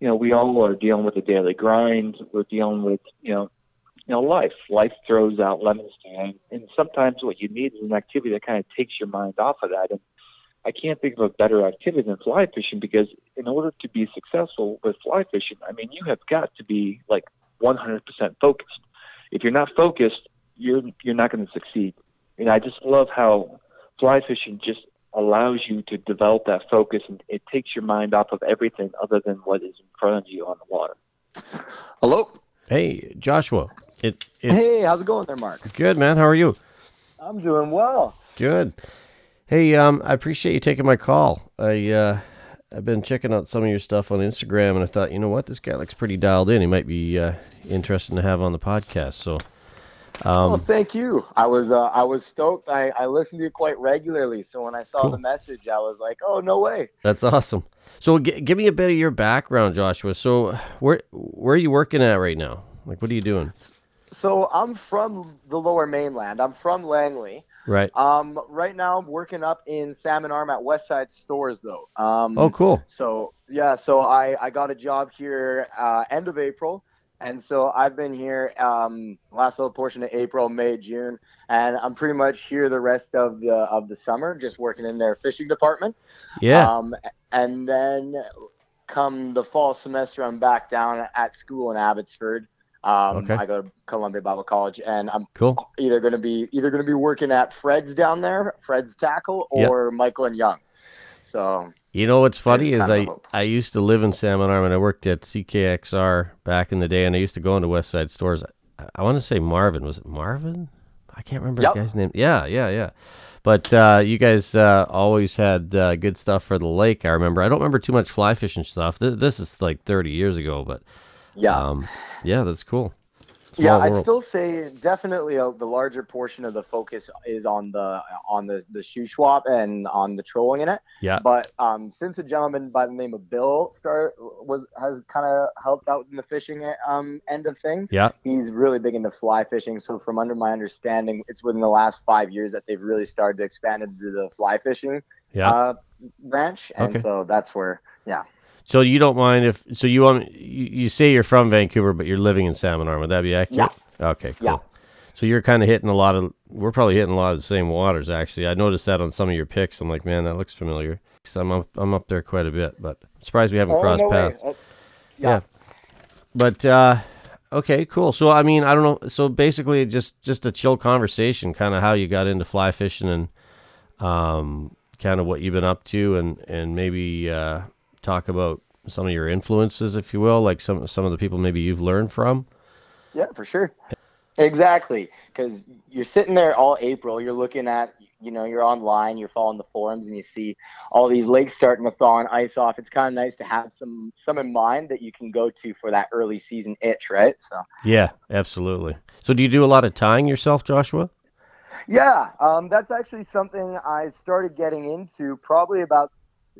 you know, we all are dealing with the daily grind. We're dealing with, you know, you know, life. Life throws out lemons to you, and sometimes what you need is an activity that kind of takes your mind off of that. And I can't think of a better activity than fly fishing because in order to be successful with fly fishing, I mean, you have got to be like 100% focused. If you're not focused, you're you're not going to succeed. And I just love how fly fishing just allows you to develop that focus and it takes your mind off of everything other than what is in front of you on the water. Hello. Hey, Joshua. It it's Hey, how's it going there, Mark? good, man. How are you? I'm doing well. Good. Hey, um, I appreciate you taking my call. I uh, I've been checking out some of your stuff on Instagram, and I thought, you know what, this guy looks pretty dialed in. He might be uh, interesting to have on the podcast. So, um, well, thank you. I was uh, I was stoked. I, I listen to you quite regularly, so when I saw Cool. the message, I was like, oh no way. that's awesome. So, g- give me a bit of your background, Joshua. So, where where are you working at right now? Like, what are you doing? So I'm from the Lower Mainland. I'm from Langley. Right. Um, right now I'm working up in Salmon Arm at Westside Stores though. Um, Oh, cool. So yeah, so I I got a job here uh, end of April, and so I've been here um, last little portion of April, May, June, and I'm pretty much here the rest of the of the summer, just working in their fishing department. Yeah. Um, and then come the fall semester, I'm back down at school in Abbotsford. Um, Okay. I go to Columbia Bible College, and I'm Cool. either going to be either going to be working at Fred's down there, Fred's Tackle, Yep. or Michael and Young. So You know what's funny is I. I used to live in Salmon Arm and I worked at CKXR back in the day and I used to go into West Side stores. I, I want to say Marvin. Was it Marvin? I can't remember Yep. the guy's name. Yeah, yeah, yeah. But uh, you guys uh, always had uh, good stuff for the lake. I remember. I don't remember too much fly fishing stuff. Th- this is like 30 years ago, but Yeah. um, yeah, that's cool. Yeah, I'd world. still say definitely uh the larger portion of the focus is on the on the the shoe swap and on the trolling in it. Yeah. But um, since a gentleman by the name of Bill start was has kind of helped out in the fishing um end of things. Yeah. He's really big into fly fishing. So from under my understanding, it's within the last five years that they've really started to expand into the fly fishing Yeah. uh, branch, and Okay. so that's where yeah. So you don't mind if so you want you, you say you're from Vancouver, but you're living in Salmon Arm. Would that be accurate? Yeah. Okay. Cool. Yeah. So you're kind of hitting a lot of. We're probably hitting a lot of the same waters. Actually, I noticed that on some of your picks. I'm like, man, that looks familiar. 'Cause I'm up, I'm up there quite a bit, but I'm surprised we haven't Oh, crossed no paths. Uh, yeah. But uh, okay, cool. So I mean, I don't know. So basically, just just a chill conversation, kind of how you got into fly fishing and um, kind of what you've been up to, and and maybe uh, talk about some of your influences, if you will, like some some of the people maybe you've learned from. Yeah, for sure. Exactly, because you're sitting there all April. You're looking at, you know, you're online, you're following the forums, and you see all these lakes starting to thaw and ice off. It's kind of nice to have some some in mind that you can go to for that early season itch, right? So Yeah, absolutely. So do you do a lot of tying yourself, Joshua? Yeah, um, that's actually something I started getting into probably about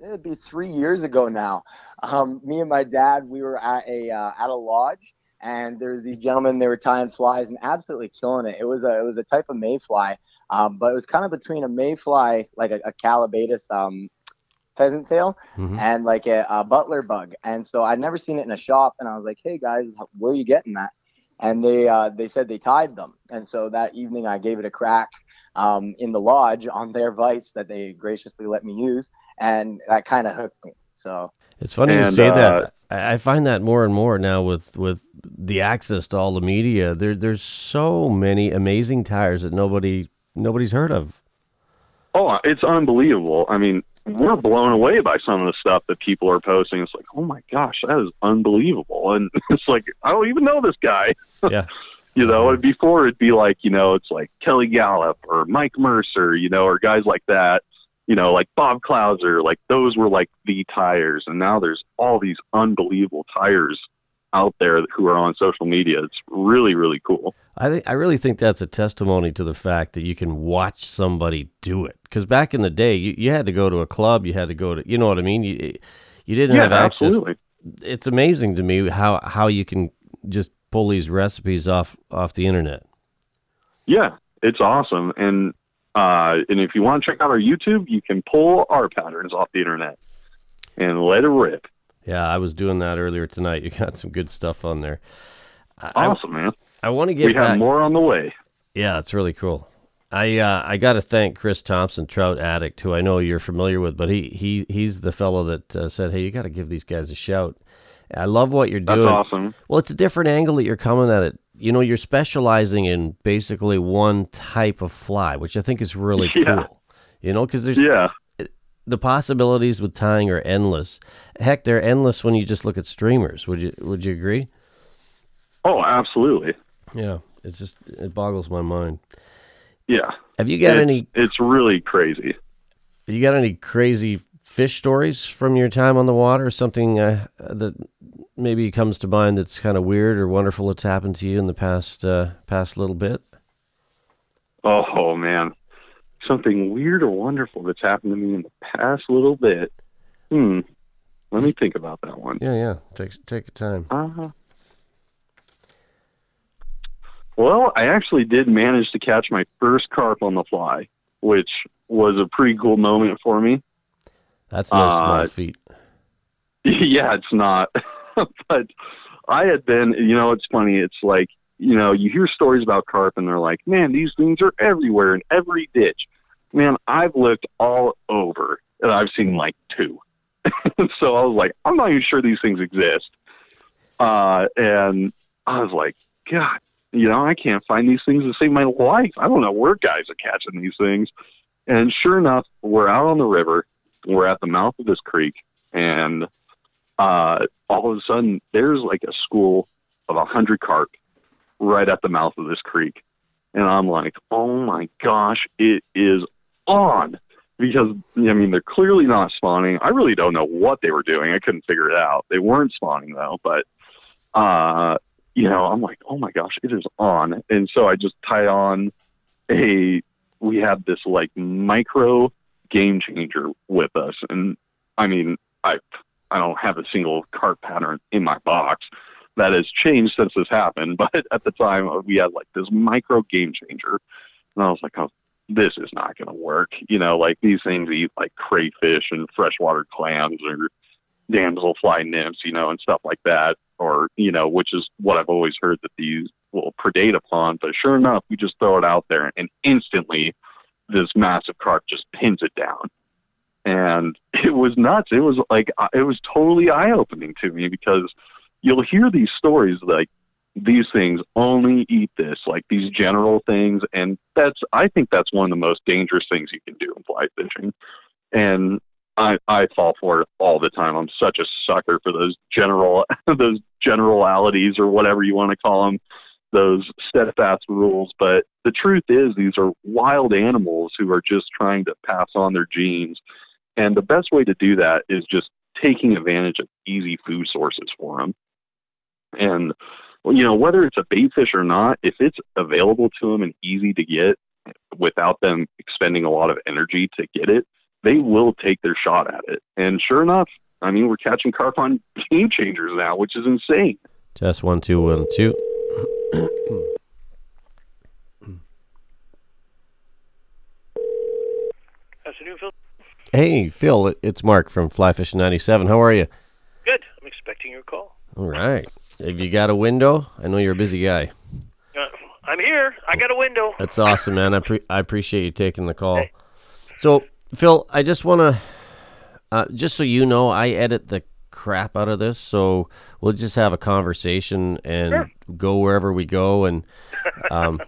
it'd be three years ago now. Um, me and my dad, we were at a uh, at a lodge, and there was these gentlemen. They were tying flies and absolutely killing it. It was a it was a type of mayfly, um, but it was kind of between a mayfly, like a, a Callibaetis um, pheasant tail, Mhm. and like a, a butler bug. And so I'd never seen it in a shop, and I was like, "Hey guys, where are you getting that?" and they uh, they said they tied them. And so that evening, I gave it a crack um, in the lodge on their vise that they graciously let me use, and that kind of hooked me. So It's funny you say uh, that. I I find that more and more now with, with the access to all the media. There there's so many amazing tyers that nobody nobody's heard of. Oh, it's unbelievable. I mean, we're blown away by some of the stuff that people are posting. It's like, oh my gosh, that is unbelievable. And it's like, I don't even know this guy. Yeah. you know, and before it'd be like, you know, it's like Kelly Galloup or Mike Mercer, you know, or guys like that, you know, like Bob Clouser, like those were like the tyers. And now there's all these unbelievable tyers out there who are on social media. It's really, really cool. I think I really think that's a testimony to the fact that you can watch somebody do it. Because back in the day, you, you had to go to a club, you had to go to, you know what I mean. You you didn't Yeah, have access. absolutely. It's amazing to me how how you can just pull these recipes off off the internet. Yeah, it's awesome. And uh, and if you want to check out our YouTube, you can pull our patterns off the internet and let it rip. Yeah, I was doing that earlier tonight. You got some good stuff on there. I- Awesome, man. I want to get we have more on the way. Yeah, it's really cool. I uh, I got to thank Chris Thompson, Trout Addict, who I know you're familiar with, but he he he's the fellow that uh, said, "Hey, you got to give these guys a shout." I love what you're That's doing. awesome. Well, it's a different angle that you're coming at it. You know, you're specializing in basically one type of fly, which I think is really Yeah. cool. You know, because there's Yeah. the possibilities with tying are endless. Heck, they're endless when you just look at streamers. Would you Would you agree? Oh, absolutely. Yeah, it's just it boggles my mind. Yeah. Have you got It- any? It's really crazy. You got any crazy fish stories from your time on the water? Something uh, that maybe comes to mind that's kind of weird or wonderful that's happened to you in the past uh, past little bit? Oh man, something weird or wonderful that's happened to me in the past little bit. Hmm. Let me think about that one. Yeah, yeah. Take take your time. Uh-huh. well, I actually did manage to catch my first carp on the fly, which was a pretty cool moment for me. That's no small Uh, feat. yeah, it's not. but I had been, you know, it's funny. It's like, you know, you hear stories about carp and they're like, man, these things are everywhere in every ditch. Man, I've looked all over and I've seen like two. so I was like, I'm not even sure these things exist. Uh, and I was like, God, you know, I can't find these things to save my life. I don't know where guys are catching these things. And sure enough, we're out on the river. We're at the mouth of this creek, and uh, all of a sudden, there's like a school of a hundred carp right at the mouth of this creek, and I'm like, oh my gosh, it is on because I mean they're clearly not spawning. I really don't know what they were doing. I couldn't figure it out. They weren't spawning though, but uh, you know, I'm like, oh my gosh, it is on. And so I just tie on a. We had this like micro game changer with us, and I mean, I I don't have a single carp pattern in my box. That has changed since this happened, but at the time uh, we had like this micro game changer, and I was like, oh, this is not going to work. You know, like these things eat like crayfish and freshwater clams or damselfly nymphs, you know, and stuff like that, or you know, which is what I've always heard that these will predate upon. But sure enough, we just throw it out there, and instantly, this massive carp just pins it down, and it was nuts. It was like uh, it was totally eye opening to me because you'll hear these stories like these things only eat this, like these general things, and that's I think that's one of the most dangerous things you can do in fly fishing, and I I fall for it all the time. I'm such a sucker for those general those generalities or whatever you want to call them, those steadfast rules. But the truth is, these are wild animals who are just trying to pass on their genes. And the best way to do that is just taking advantage of easy food sources for them. And, you know, whether it's a bait fish or not, if it's available to them and easy to get without them expending a lot of energy to get it, they will take their shot at it. And sure enough, I mean, we're catching carp on game changers now, which is insane. Just one, two, one, two. Afternoon, Phil. Hey, Phil, it's Mark from Fly Fishing 97. How are you? Good. I'm expecting your call. All right. Have you got a window? I know you're a busy guy. Uh, I'm here. I got a window. That's awesome, man. I, pre- I appreciate you taking the call. So, Phil, I just want to, uh, just so you know, I edit the crap out of this, so we'll just have a conversation and go wherever we go. And um,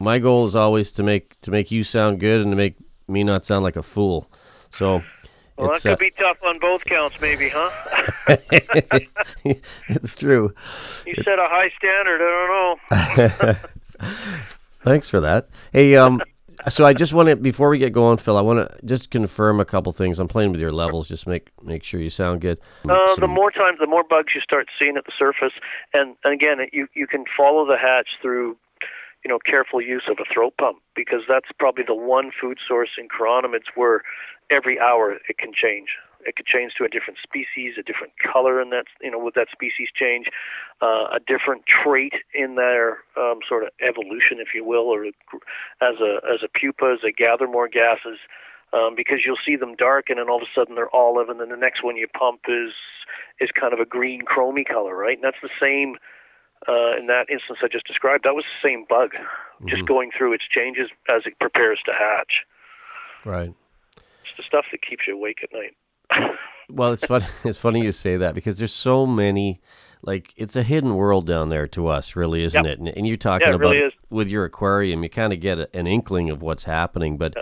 my goal is always to make to make you sound good and to make me not sound like a fool. So. Well, that could uh, be tough on both counts, maybe, huh? it's true. You set a high standard. I don't know. Thanks for that. Hey, um, so I just want to before we get going, Phil, I want to just confirm a couple things. I'm playing with your levels, just make make sure you sound good. Uh, the more times, the more bugs you start seeing at the surface, and, and again, you you can follow the hatch through, you know, careful use of a throat pump because that's probably the one food source in chironomids where every hour it can change. It could change to a different species, a different color, and that's you know with that species change, uh, a different trait in their um, sort of evolution, if you will, or as a as a pupa as they gather more gases. Um, because you'll see them darken, and all of a sudden they're olive, and then the next one you pump is is kind of a green chromy color, right? And that's the same uh, in that instance I just described. That was the same bug, just going through its changes as it prepares to hatch. Right. It's the stuff that keeps you awake at night. Well, it's funny. It's funny you say that because there's so many. Like it's a hidden world down there to us, really, isn't Yep. it? And, and you're talking Yeah, about really with your aquarium, you kind of get a, an inkling of what's happening. But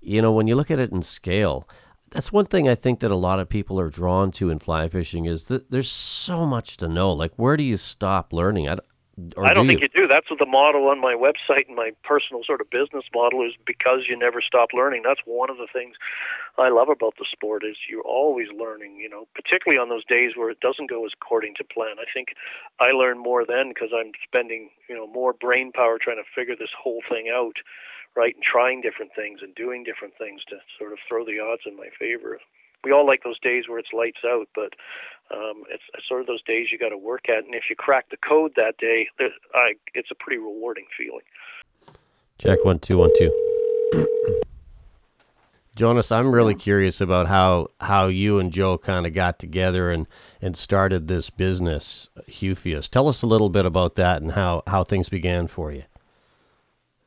you know, when you look at it in scale, that's one thing I think that a lot of people are drawn to in fly fishing is that there's so much to know. Like, where do you stop learning? I, I don't do think you do. That's what the model on my website and my personal sort of business model is because you never stop learning. That's one of the things I love about the sport is you're always learning, you know, particularly on those days where it doesn't go as according to plan. I think I learn more then because I'm spending, you know, more brain power trying to figure this whole thing out, right? And trying different things and doing different things to sort of throw the odds in my favor. We all like those days where it's lights out, but um, it's it's sort of those days you got to work at. And if you crack the code that day, there- I, it's a pretty rewarding feeling. Check one two one two. Jonas, I'm really curious about how how you and Joe kind of got together and and started this business, Hufius. Tell us a little bit about that and how how things began for you.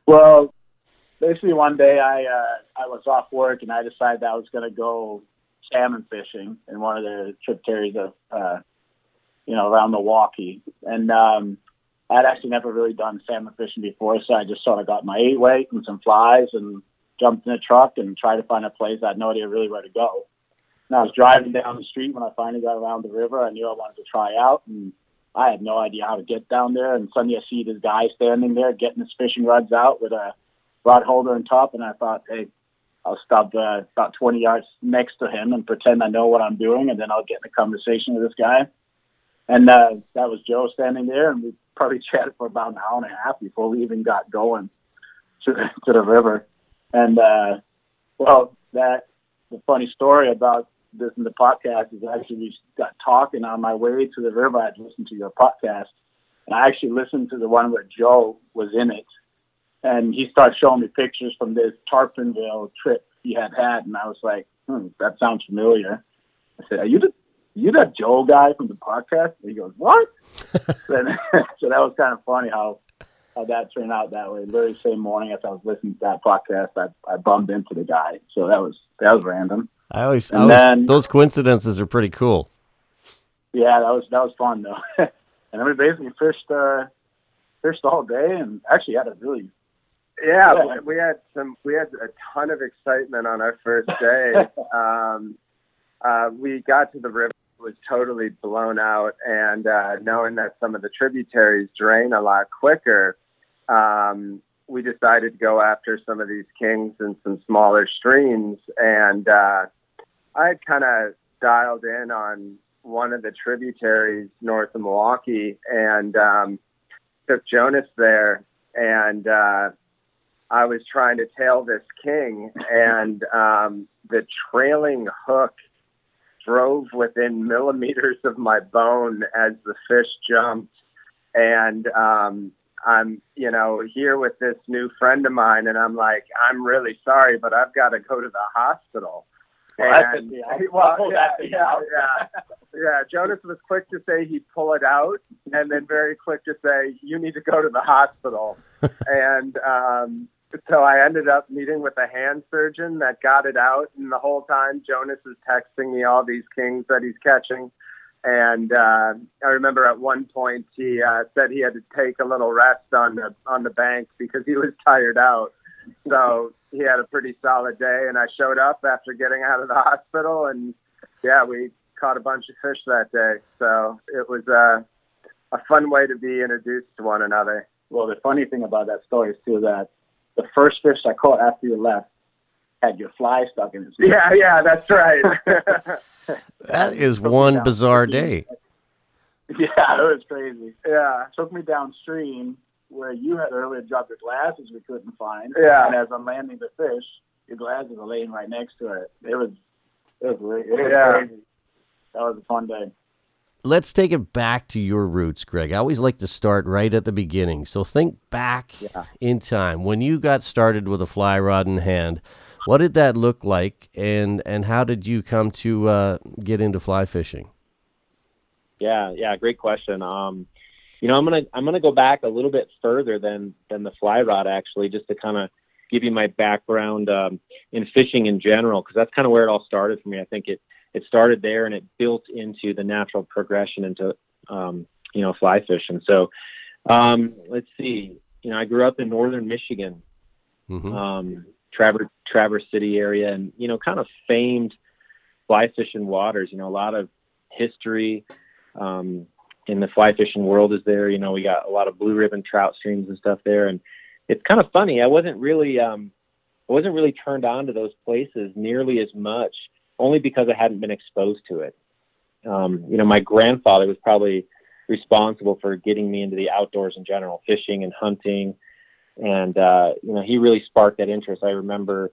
Well, basically one day I uh, I was off work and I decided I was going to go salmon fishing in one of the tributaries of uh, you know around Milwaukee, and um, I'd actually never really done salmon fishing before, so I just sort of got my eight weight and some flies and jumped in a truck and tried to find a place. I had no idea really where to go. And I was driving down the street when I finally got around the river. I knew I wanted to try out, and I had no idea how to get down there. And suddenly I see this guy standing there getting his fishing rods out with a rod holder on top, and I thought, hey, I'll stop uh, about 20 yards next to him and pretend I know what I'm doing, and then I'll get in a conversation with this guy. And uh, that was Joe standing there, and we probably chatted for about an hour and a half before we even got going to, to the river. And uh, well, that the funny story about this in the podcast is actually we got talking on my way to the river. I'd listened to your podcast, and I actually listened to the one where Joe was in it, and he started showing me pictures from this Tarponville trip he had had, and I was like, hmm, that sounds familiar. I said, are you the you that Joe guy from the podcast? And he goes, what? then, so that was kind of funny how how that turned out that way. Literally same morning as I was listening to that podcast, I, I bumped into the guy. So that was that was random. I always, I And always then- those coincidences are pretty cool. Yeah, that was that was fun though. and then we basically fished uh, fished all day, and actually had a really Yeah, Yeah. we- had some. We had a ton of excitement on our first day. um, uh, we got to the river was totally blown out, and uh, knowing that some of the tributaries drain a lot quicker, um, we decided to go after some of these kings and some smaller streams. And uh, I had kind of dialed in on one of the tributaries north of Milwaukee, and um, took Jonas there, and uh, I was trying to tail this king, and um, the trailing hook drove within millimeters of my bone as the fish jumped. And um, I'm, you know, here with this new friend of mine, and I'm like, I'm really sorry, but I've got to go to the hospital. Well, that's and, it, yeah. well, yeah, yeah, yeah, yeah. Jonas was quick to say he'd pull it out, and then very quick to say you need to go to the hospital. and um, so I ended up meeting with a hand surgeon that got it out, and the whole time Jonas is texting me all these kings that he's catching. And uh, I remember at one point he uh, said he had to take a little rest on the on the bank because he was tired out. So he had a pretty solid day, and I showed up after getting out of the hospital, and yeah, we caught a bunch of fish that day. So it was uh, a fun way to be introduced to one another. Well, the funny thing about that story is too that the first fish I caught after you left had your fly stuck in its. Yeah, yeah, that's right. That is one bizarre day. Yeah, it was crazy. Yeah, took me downstream where you had earlier dropped your glasses we couldn't find. Yeah. And as I'm landing the fish, your glasses are laying right next to it. It was, it was, re- it was Yeah. crazy. That was a fun day. Let's take it back to your roots, Greg. I always like to start right at the beginning. So think back in time when you got started with a fly rod in hand. What did that look like, and and how did you come to uh, get into fly fishing? Yeah, yeah, great question. Um, you know, I'm gonna I'm gonna go back a little bit further than than the fly rod actually, just to kind of give you my background um, in fishing in general, because that's kind of where it all started for me. I think it it started there and it built into the natural progression into um, you know fly fishing. So um, let's see. You know, I grew up in northern Michigan, um, Traverse Traverse City area, and you know, kind of famed fly fishing waters. You know, a lot of history um, in the fly fishing world is there. You know, we got a lot of blue ribbon trout streams and stuff there, and it's kind of funny. I wasn't really, um, I wasn't really turned on to those places nearly as much, only because I hadn't been exposed to it. Um, you know, my grandfather was probably responsible for getting me into the outdoors in general, fishing and hunting, and uh, you know, he really sparked that interest. I remember.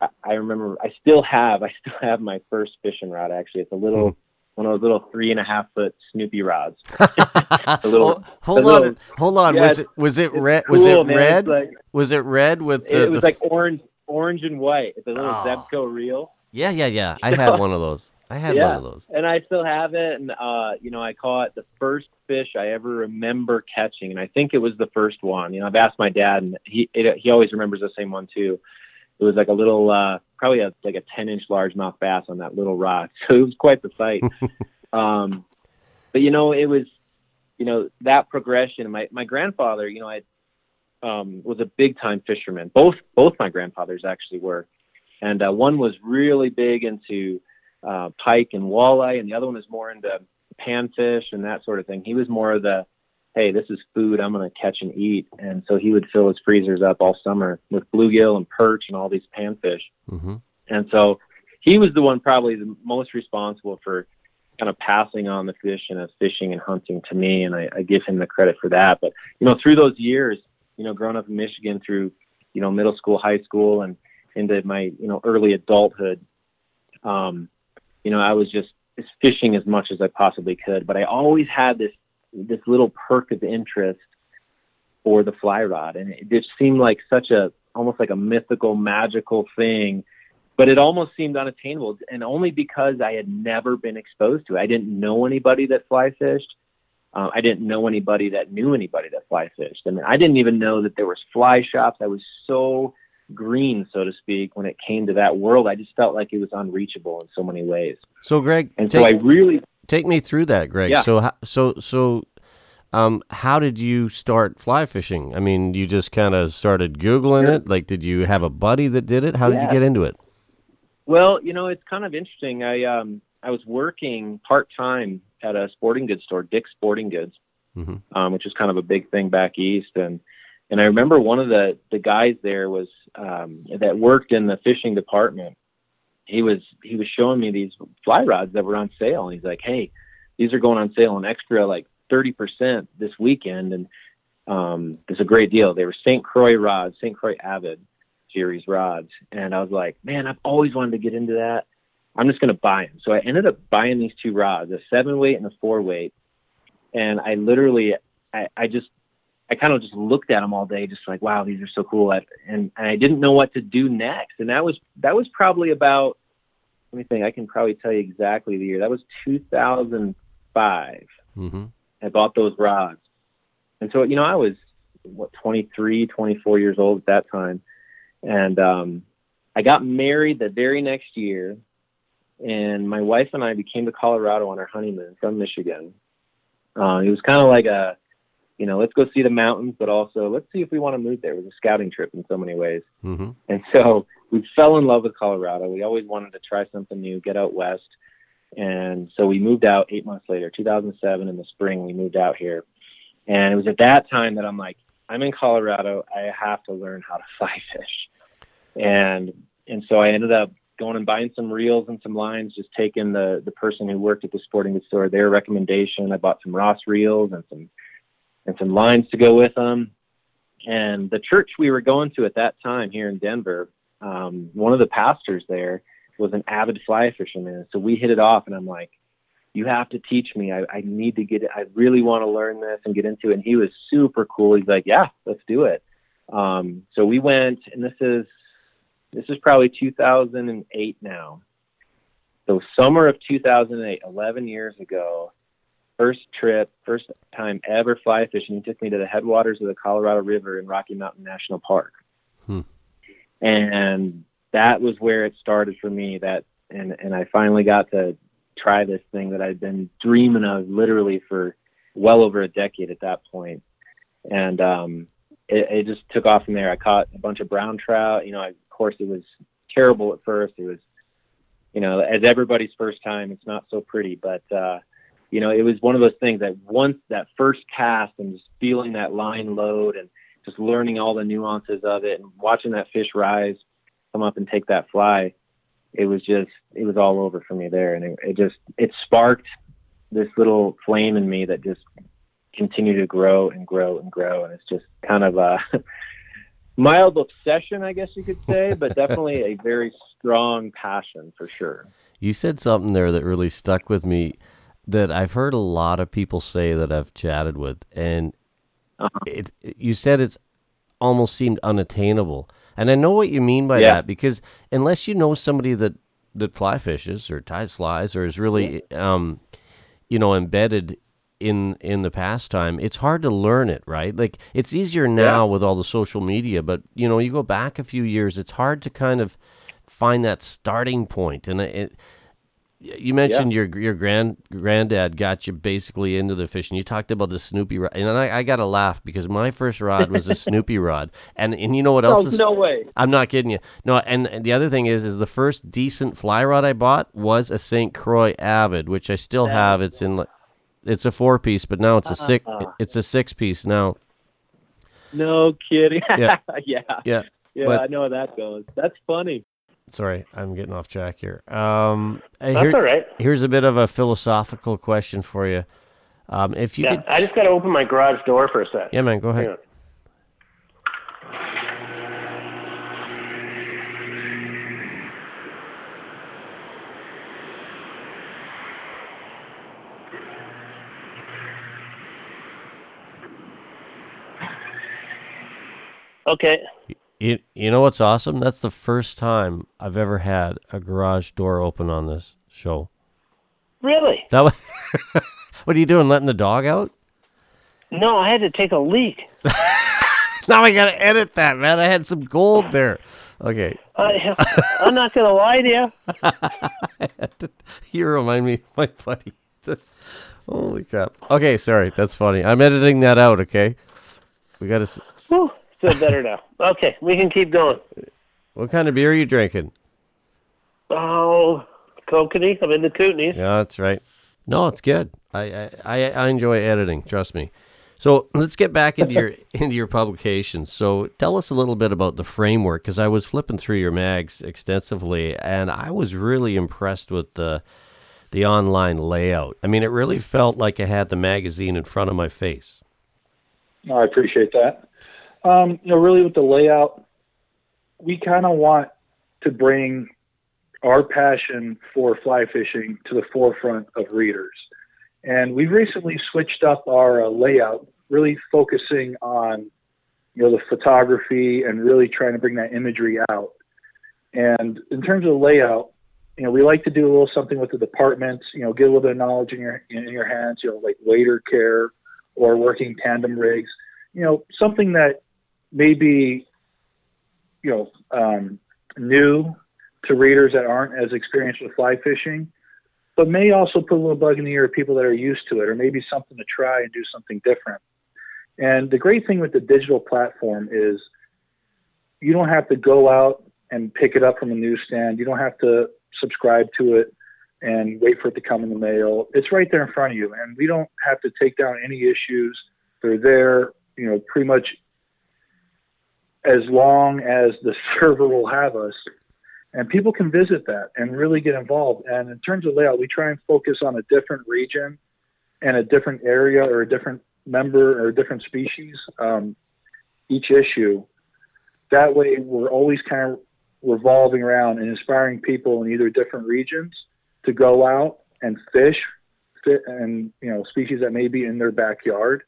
I- I remember I still have I still have my first fishing rod actually. It's a little one of those little three and a half foot Snoopy rods. a little, Hold a little- on, hold on. Yeah, was it was it red? was it man. red? Like- was it red with the? it was the- like orange, orange and white. It's a little Oh. Zebco reel. Yeah, yeah, yeah. I had one of those. I had yeah, one of those. and I still have it. And uh, you know, I caught the first fish I ever remember catching, and I think it was the first one. You know, I've asked my dad, and he it, he always remembers the same one too. It was like a little, uh, probably a like a ten inch largemouth bass on that little rod. So it was quite the sight. um, but you know, it was, you know, that progression. My my grandfather, you know, I um, was a big time fisherman. Both both my grandfathers actually were, and uh, one was really big into uh, pike and walleye, and the other one was more into panfish and that sort of thing. He was more of the, hey, this is food I'm going to catch and eat, and so he would fill his freezers up all summer with bluegill and perch and all these panfish. Mm-hmm. And so he was the one probably the most responsible for kind of passing on the tradition of fishing and hunting to me, and I, I give him the credit for that. But you know, through those years, you know, growing up in Michigan through you know middle school, high school, and into my you know early adulthood, um, you know, I was just fishing as much as I possibly could. But I always had this this little perk of interest for the fly rod, and it just seemed like such a almost like a mythical, magical thing but it almost seemed unattainable and only because i had never been exposed to it i didn't know anybody that fly fished uh, i didn't know anybody that knew anybody that fly fished i mean i didn't even know that there was fly shops i was so green so to speak when it came to that world i just felt like it was unreachable in so many ways So, Greg, and take, so i really take me through that, Greg. Yeah. So, so, so, um, how did you start fly fishing? I mean, you just kind of started googling Sure. it. Like, did you have a buddy that did it? How did you get into it? Well, you know, it's kind of interesting. I um I was working part time at a sporting goods store, Dick's Sporting Goods, Mhm. um, which is kind of a big thing back east. And and I remember one of the the guys there was um, that worked in the fishing department. He was he was showing me these fly rods that were on sale, and he's like, "Hey, these are going on sale an extra like thirty percent this weekend, and um, it's a great deal." They were St. Croix rods, St. Croix Avid series rods, and I was like, "Man, I've always wanted to get into that." I'm just going to buy them. So I ended up buying these two rods, a seven weight and a four weight. And I literally, I, I just, I kind of just looked at them all day, just like, wow, these are so cool. I, and, and I didn't know what to do next. And that was, that was probably about, let me think, I can probably tell you exactly the year. That was 2005. Mm-hmm. I bought those rods. And so, you know, I was what 23, 24 years old at that time. And um I got married the very next year and my wife and I became to Colorado on our honeymoon from Michigan. Uh, it was kind of like a, you know, let's go see the mountains, but also let's see if we want to move there. It was a scouting trip in so many ways. Mm-hmm. And so we fell in love with Colorado. We always wanted to try something new, get out west. And so we moved out eight months later, 2007 in the spring, we moved out here. And it was at that time that I'm like, I'm in Colorado. I have to learn how to fly fish. And, and so I ended up going and buying some reels and some lines, just taking the, the person who worked at the sporting goods store, their recommendation. I bought some Ross reels and some, and some lines to go with them. And the church we were going to at that time here in Denver, um, one of the pastors there was an avid fly fisherman. So we hit it off, and I'm like, "You have to teach me. I, I need to get it. I really want to learn this and get into it." And he was super cool. He's like, "Yeah, let's do it." Um, so we went, and this is this is probably 2008 now. So summer of 2008, 11 years ago, first trip, first time ever fly fishing. He took me to the headwaters of the Colorado River in Rocky Mountain National Park. Hmm. And that was where it started for me that and and I finally got to try this thing that I'd been dreaming of literally for well over a decade at that point. And um it, it just took off from there. I caught a bunch of brown trout. You know, I, of course it was terrible at first. It was you know, as everybody's first time, it's not so pretty, but uh you know, it was one of those things that once that first cast and just feeling that line load and just learning all the nuances of it and watching that fish rise, come up and take that fly, it was just, it was all over for me there. And it, it just, it sparked this little flame in me that just continued to grow and grow and grow. And it's just kind of a mild obsession, I guess you could say, but definitely a very strong passion for sure. You said something there that really stuck with me that I've heard a lot of people say that I've chatted with, and it, it- you said it's almost seemed unattainable, and I know what you mean by Yeah. that because unless you know somebody that that fly fishes or ties flies or is really um, you know embedded in in the pastime, it's hard to learn it, right? Like it's easier now with all the social media, but you know you go back a few years, it's hard to kind of find that starting point, and it. You mentioned your your grand granddad got you basically into the fishing. You talked about the Snoopy rod, and I, I got to laugh because my first rod was a Snoopy rod, and and you know what Oh, else? is, no way. I'm not kidding you. No, and, and the other thing is, is the first decent fly rod I bought was a St. Croix Avid, which I still have. It's in, like- it's a four piece, but now it's a six. Uh-uh. It's a six piece now. No kidding. Yeah. yeah. Yeah. Yeah, But- I know how that goes. That's funny. Sorry, I'm getting off track here. Um, uh, That's all right. Here's a bit of a philosophical question for you. Um, if you yeah, could, I just got to open my garage door for a sec. yeah, man, go ahead. Okay. You, you know what's awesome? That's the first time I've ever had a garage door open on this show. Really? That was. what are you doing? Letting the dog out? No, I had to take a leak. now I gotta edit that, man. I had some gold there. Okay. I, I'm not gonna lie to you. you remind me of my buddy. That's- holy crap. Okay, sorry. That's funny. I'm editing that out. Okay. We gotta. Whew, feel better now. Okay, we can keep going. What kind of beer are you drinking? Oh, Kokanee. I'm in the Kootenays. Yeah, that's right. No, it's good. I, I I enjoy editing. Trust me. So let's get back into your into your publications. So tell us a little bit about the framework, because I was flipping through your mags extensively, and I was really impressed with the the online layout. I mean, it really felt like I had the magazine in front of my face. I appreciate that. Um, you know, really with the layout, we kind of want to bring our passion for fly fishing to the forefront of readers. And we've recently switched up our uh, layout, really focusing on, you know, the photography and really trying to bring that imagery out. And in terms of layout, you know, we like to do a little something with the departments, you know, get a little bit of knowledge in your in your hands, you know, like wader care or working tandem rigs, you know, something that may be, you know, um, new to readers that aren't as experienced with fly fishing, but may also put a little bug in the ear of people that are used to it, or maybe something to try and do something different. And the great thing with the digital platform is you don't have to go out and pick it up from a newsstand. You don't have to subscribe to it and wait for it to come in the mail. It's right there in front of you, and we don't have to take down any issues. They're there, you know, pretty much as long as the server will have us. And people can visit that and really get involved. And in terms of layout, we try and focus on a different region and a different area or a different member or a different species um, each issue. That way, we're always kind of revolving around and inspiring people in either different regions to go out and fish and you know species that may be in their backyard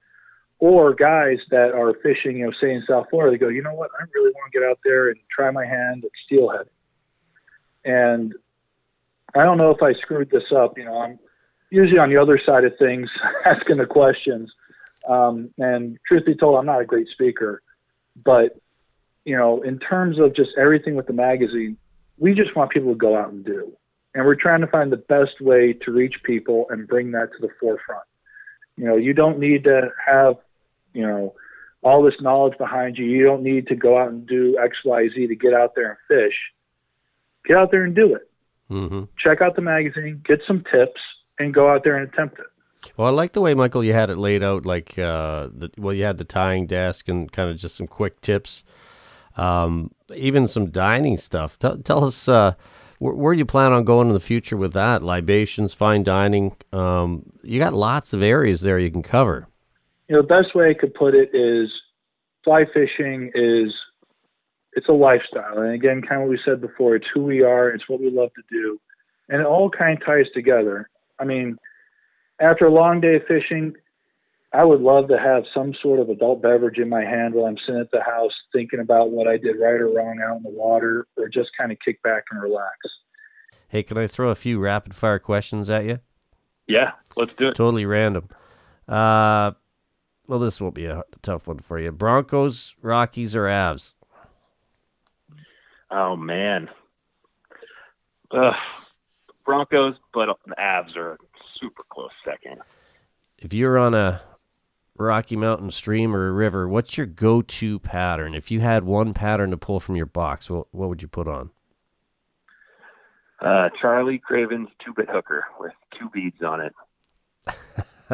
or guys that are fishing you know say in south florida they go you know what i really want to get out there and try my hand at steelhead and i don't know if i screwed this up you know i'm usually on the other side of things asking the questions um, and truth be told i'm not a great speaker but you know, in terms of just everything with the magazine, we just want people to go out and do. And we're trying to find the best way to reach people and bring that to the forefront. You know, you don't need to have, you know, all this knowledge behind you. You don't need to go out and do X, Y, Z to get out there and fish. Get out there and do it. Mm-hmm. Check out the magazine, get some tips, and go out there and attempt it. Well, I like the way Michael you had it laid out. Like, uh, the, well, you had the tying desk and kind of just some quick tips um, even some dining stuff. Tell, tell us uh, where, where you plan on going in the future with that. Libations, fine dining. Um, you got lots of areas there you can cover. You know, the best way I could put it is fly fishing is it's a lifestyle, and again, kind of what we said before, it's who we are, it's what we love to do, and it all kind of ties together. I mean, after a long day of fishing, I would love to have some sort of adult beverage in my hand while I'm sitting at the house thinking about what I did right or wrong out in the water, or just kind of kick back and relax. Hey, can I throw a few rapid fire questions at you? Yeah, let's do it. Totally random. Uh, well, this won't be a tough one for you. Broncos, Rockies, or Avs? Oh man, Ugh. Broncos, but the Avs are a super close second. If you're on a Rocky Mountain stream or a river, what's your go-to pattern? If you had one pattern to pull from your box, what what would you put on? Uh, Charlie Craven's two-bit hooker with two beads on it.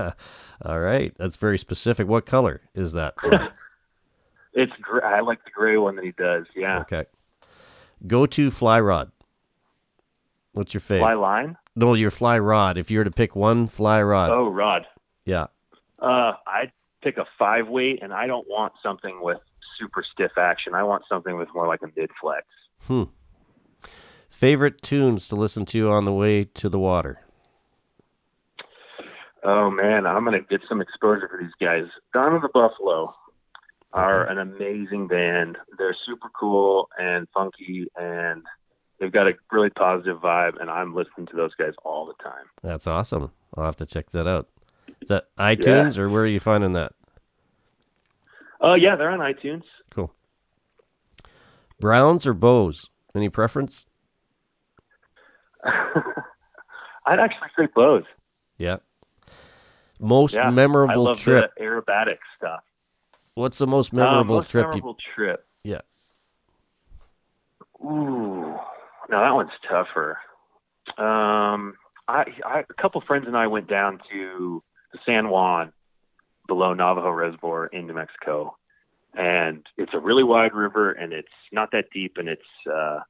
All right, that's very specific. What color is that? it's gr- I like the gray one that he does. Yeah. Okay. Go-to fly rod. What's your favorite? Fly line? No, your fly rod. If you were to pick one fly rod. Oh, rod. Yeah. Uh, I'd pick a five weight, and I don't want something with super stiff action. I want something with more like a mid flex. Hmm. Favorite tunes to listen to on the way to the water? Oh man, I'm gonna get some exposure for these guys. Dawn of the Buffalo are an amazing band. They're super cool and funky, and they've got a really positive vibe. And I'm listening to those guys all the time. That's awesome. I'll have to check that out. Is that iTunes or where are you finding that? Oh yeah, they're on iTunes. Cool. Browns or bows? Any preference? I'd actually say bows. Yeah. Most Yeah, memorable I love trip. the aerobatic stuff. What's the most Uh, memorable most trip memorable trip. Yeah. Ooh, now that one's tougher. Um, I, I a couple friends and I went down to the San Juan below Navajo Reservoir in New Mexico, and it's a really wide river and it's not that deep and it's uh,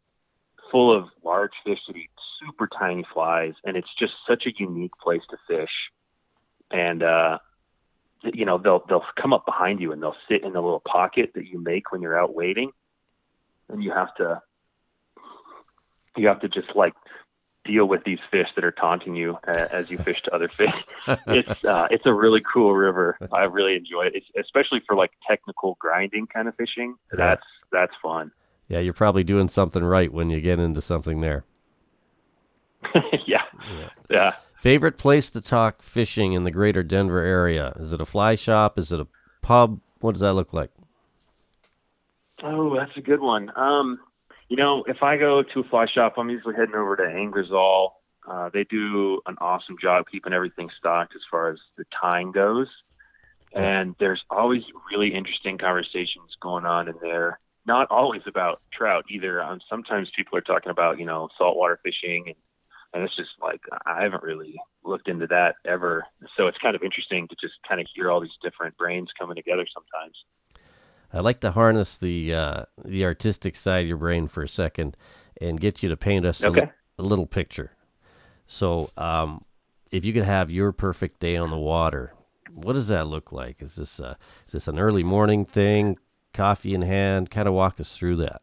full of large fish that eat super tiny flies and it's just such a unique place to fish. And uh, you know they'll they'll come up behind you and they'll sit in the little pocket that you make when you're out waiting, and you have to you have to just like deal with these fish that are taunting you uh, as you fish to other fish. it's uh, it's a really cool river. I really enjoy it, it's, especially for like technical grinding kind of fishing. That's that's fun. Yeah, you're probably doing something right when you get into something there. yeah. yeah, Favorite place to talk fishing in the greater Denver area? Is it a fly shop? Is it a pub? What does that look like? Oh, that's a good one. Um, you know, if I go to a fly shop, I'm usually heading over to Anglers All. Uh, they do an awesome job keeping everything stocked as far as the time goes. And there's always really interesting conversations going on in there. Not always about trout either. Um, sometimes people are talking about, you know, saltwater fishing and and it's just like I haven't really looked into that ever. So it's kind of interesting to just kind of hear all these different brains coming together sometimes. I like to harness the uh, the artistic side of your brain for a second and get you to paint us Okay. a, a little picture. So, um, if you could have your perfect day on the water, what does that look like? Is this uh, is this an early morning thing, coffee in hand? Kind of walk us through that.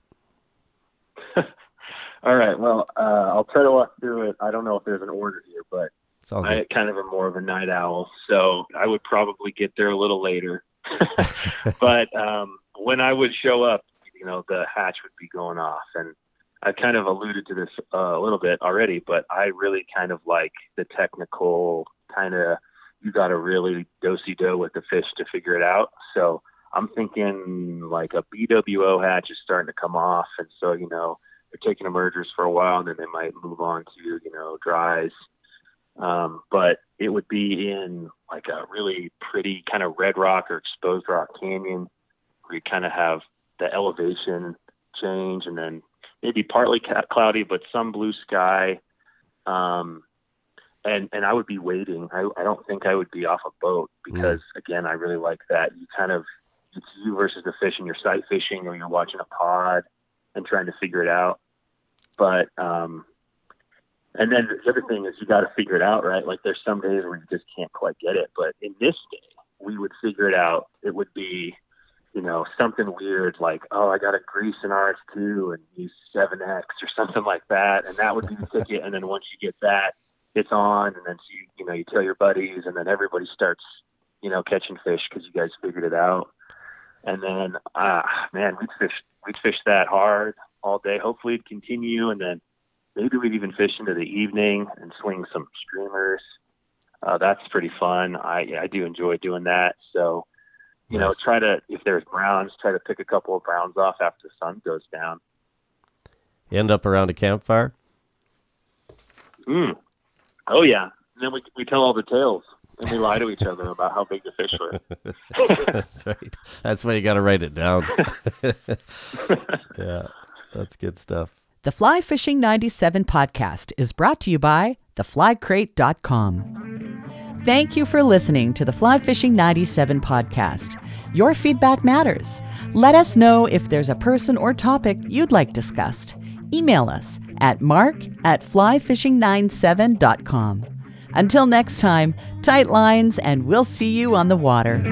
All right. Well, uh, I'll try to walk through it. I don't know if there's an order here, but I kind of am more of a night owl, so I would probably get there a little later. but um, when I would show up, you know, the hatch would be going off, and I kind of alluded to this uh, a little bit already, but I really kind of like the technical kind of. You got to really do-si do with the fish to figure it out. So I'm thinking like a BWO hatch is starting to come off, and so you know taking emergers for a while, and then they might move on to you know dries. Um, but it would be in like a really pretty kind of red rock or exposed rock canyon where you kind of have the elevation change and then maybe partly cloudy, but some blue sky. Um, and, and I would be waiting. I, I don't think I would be off a boat because again, I really like that. You kind of, it's you versus the fish and you're sight fishing or you're watching a pod and trying to figure it out. But, um, and then the other thing is you got to figure it out, right? Like there's some days where you just can't quite get it, but in this day, we would figure it out. It would be, you know, something weird like, oh, I got a grease in RS2 and use 7X or something like that, and that would be the ticket. And then once you get that, it's on, and then you, you know, you tell your buddies, and then everybody starts, you know, catching fish because you guys figured it out. And then, ah, man, we'd fish, we'd fish that hard all day. Hopefully, it'd continue, and then maybe we'd even fish into the evening and swing some streamers. Uh, that's pretty fun. I I do enjoy doing that. So, you know, try to if there's browns, try to pick a couple of browns off after the sun goes down. You end up around a campfire. Mm. Oh yeah, and then we we tell all the tales and we lie to each other about how big the fish were. that's right. That's why you got to write it down. yeah, that's good stuff. The Fly Fishing 97 podcast is brought to you by theflycrate.com. Thank you for listening to the Fly Fishing 97 podcast. Your feedback matters. Let us know if there's a person or topic you'd like discussed. Email us at mark at flyfishing97.com. Until next time, tight lines, and we'll see you on the water.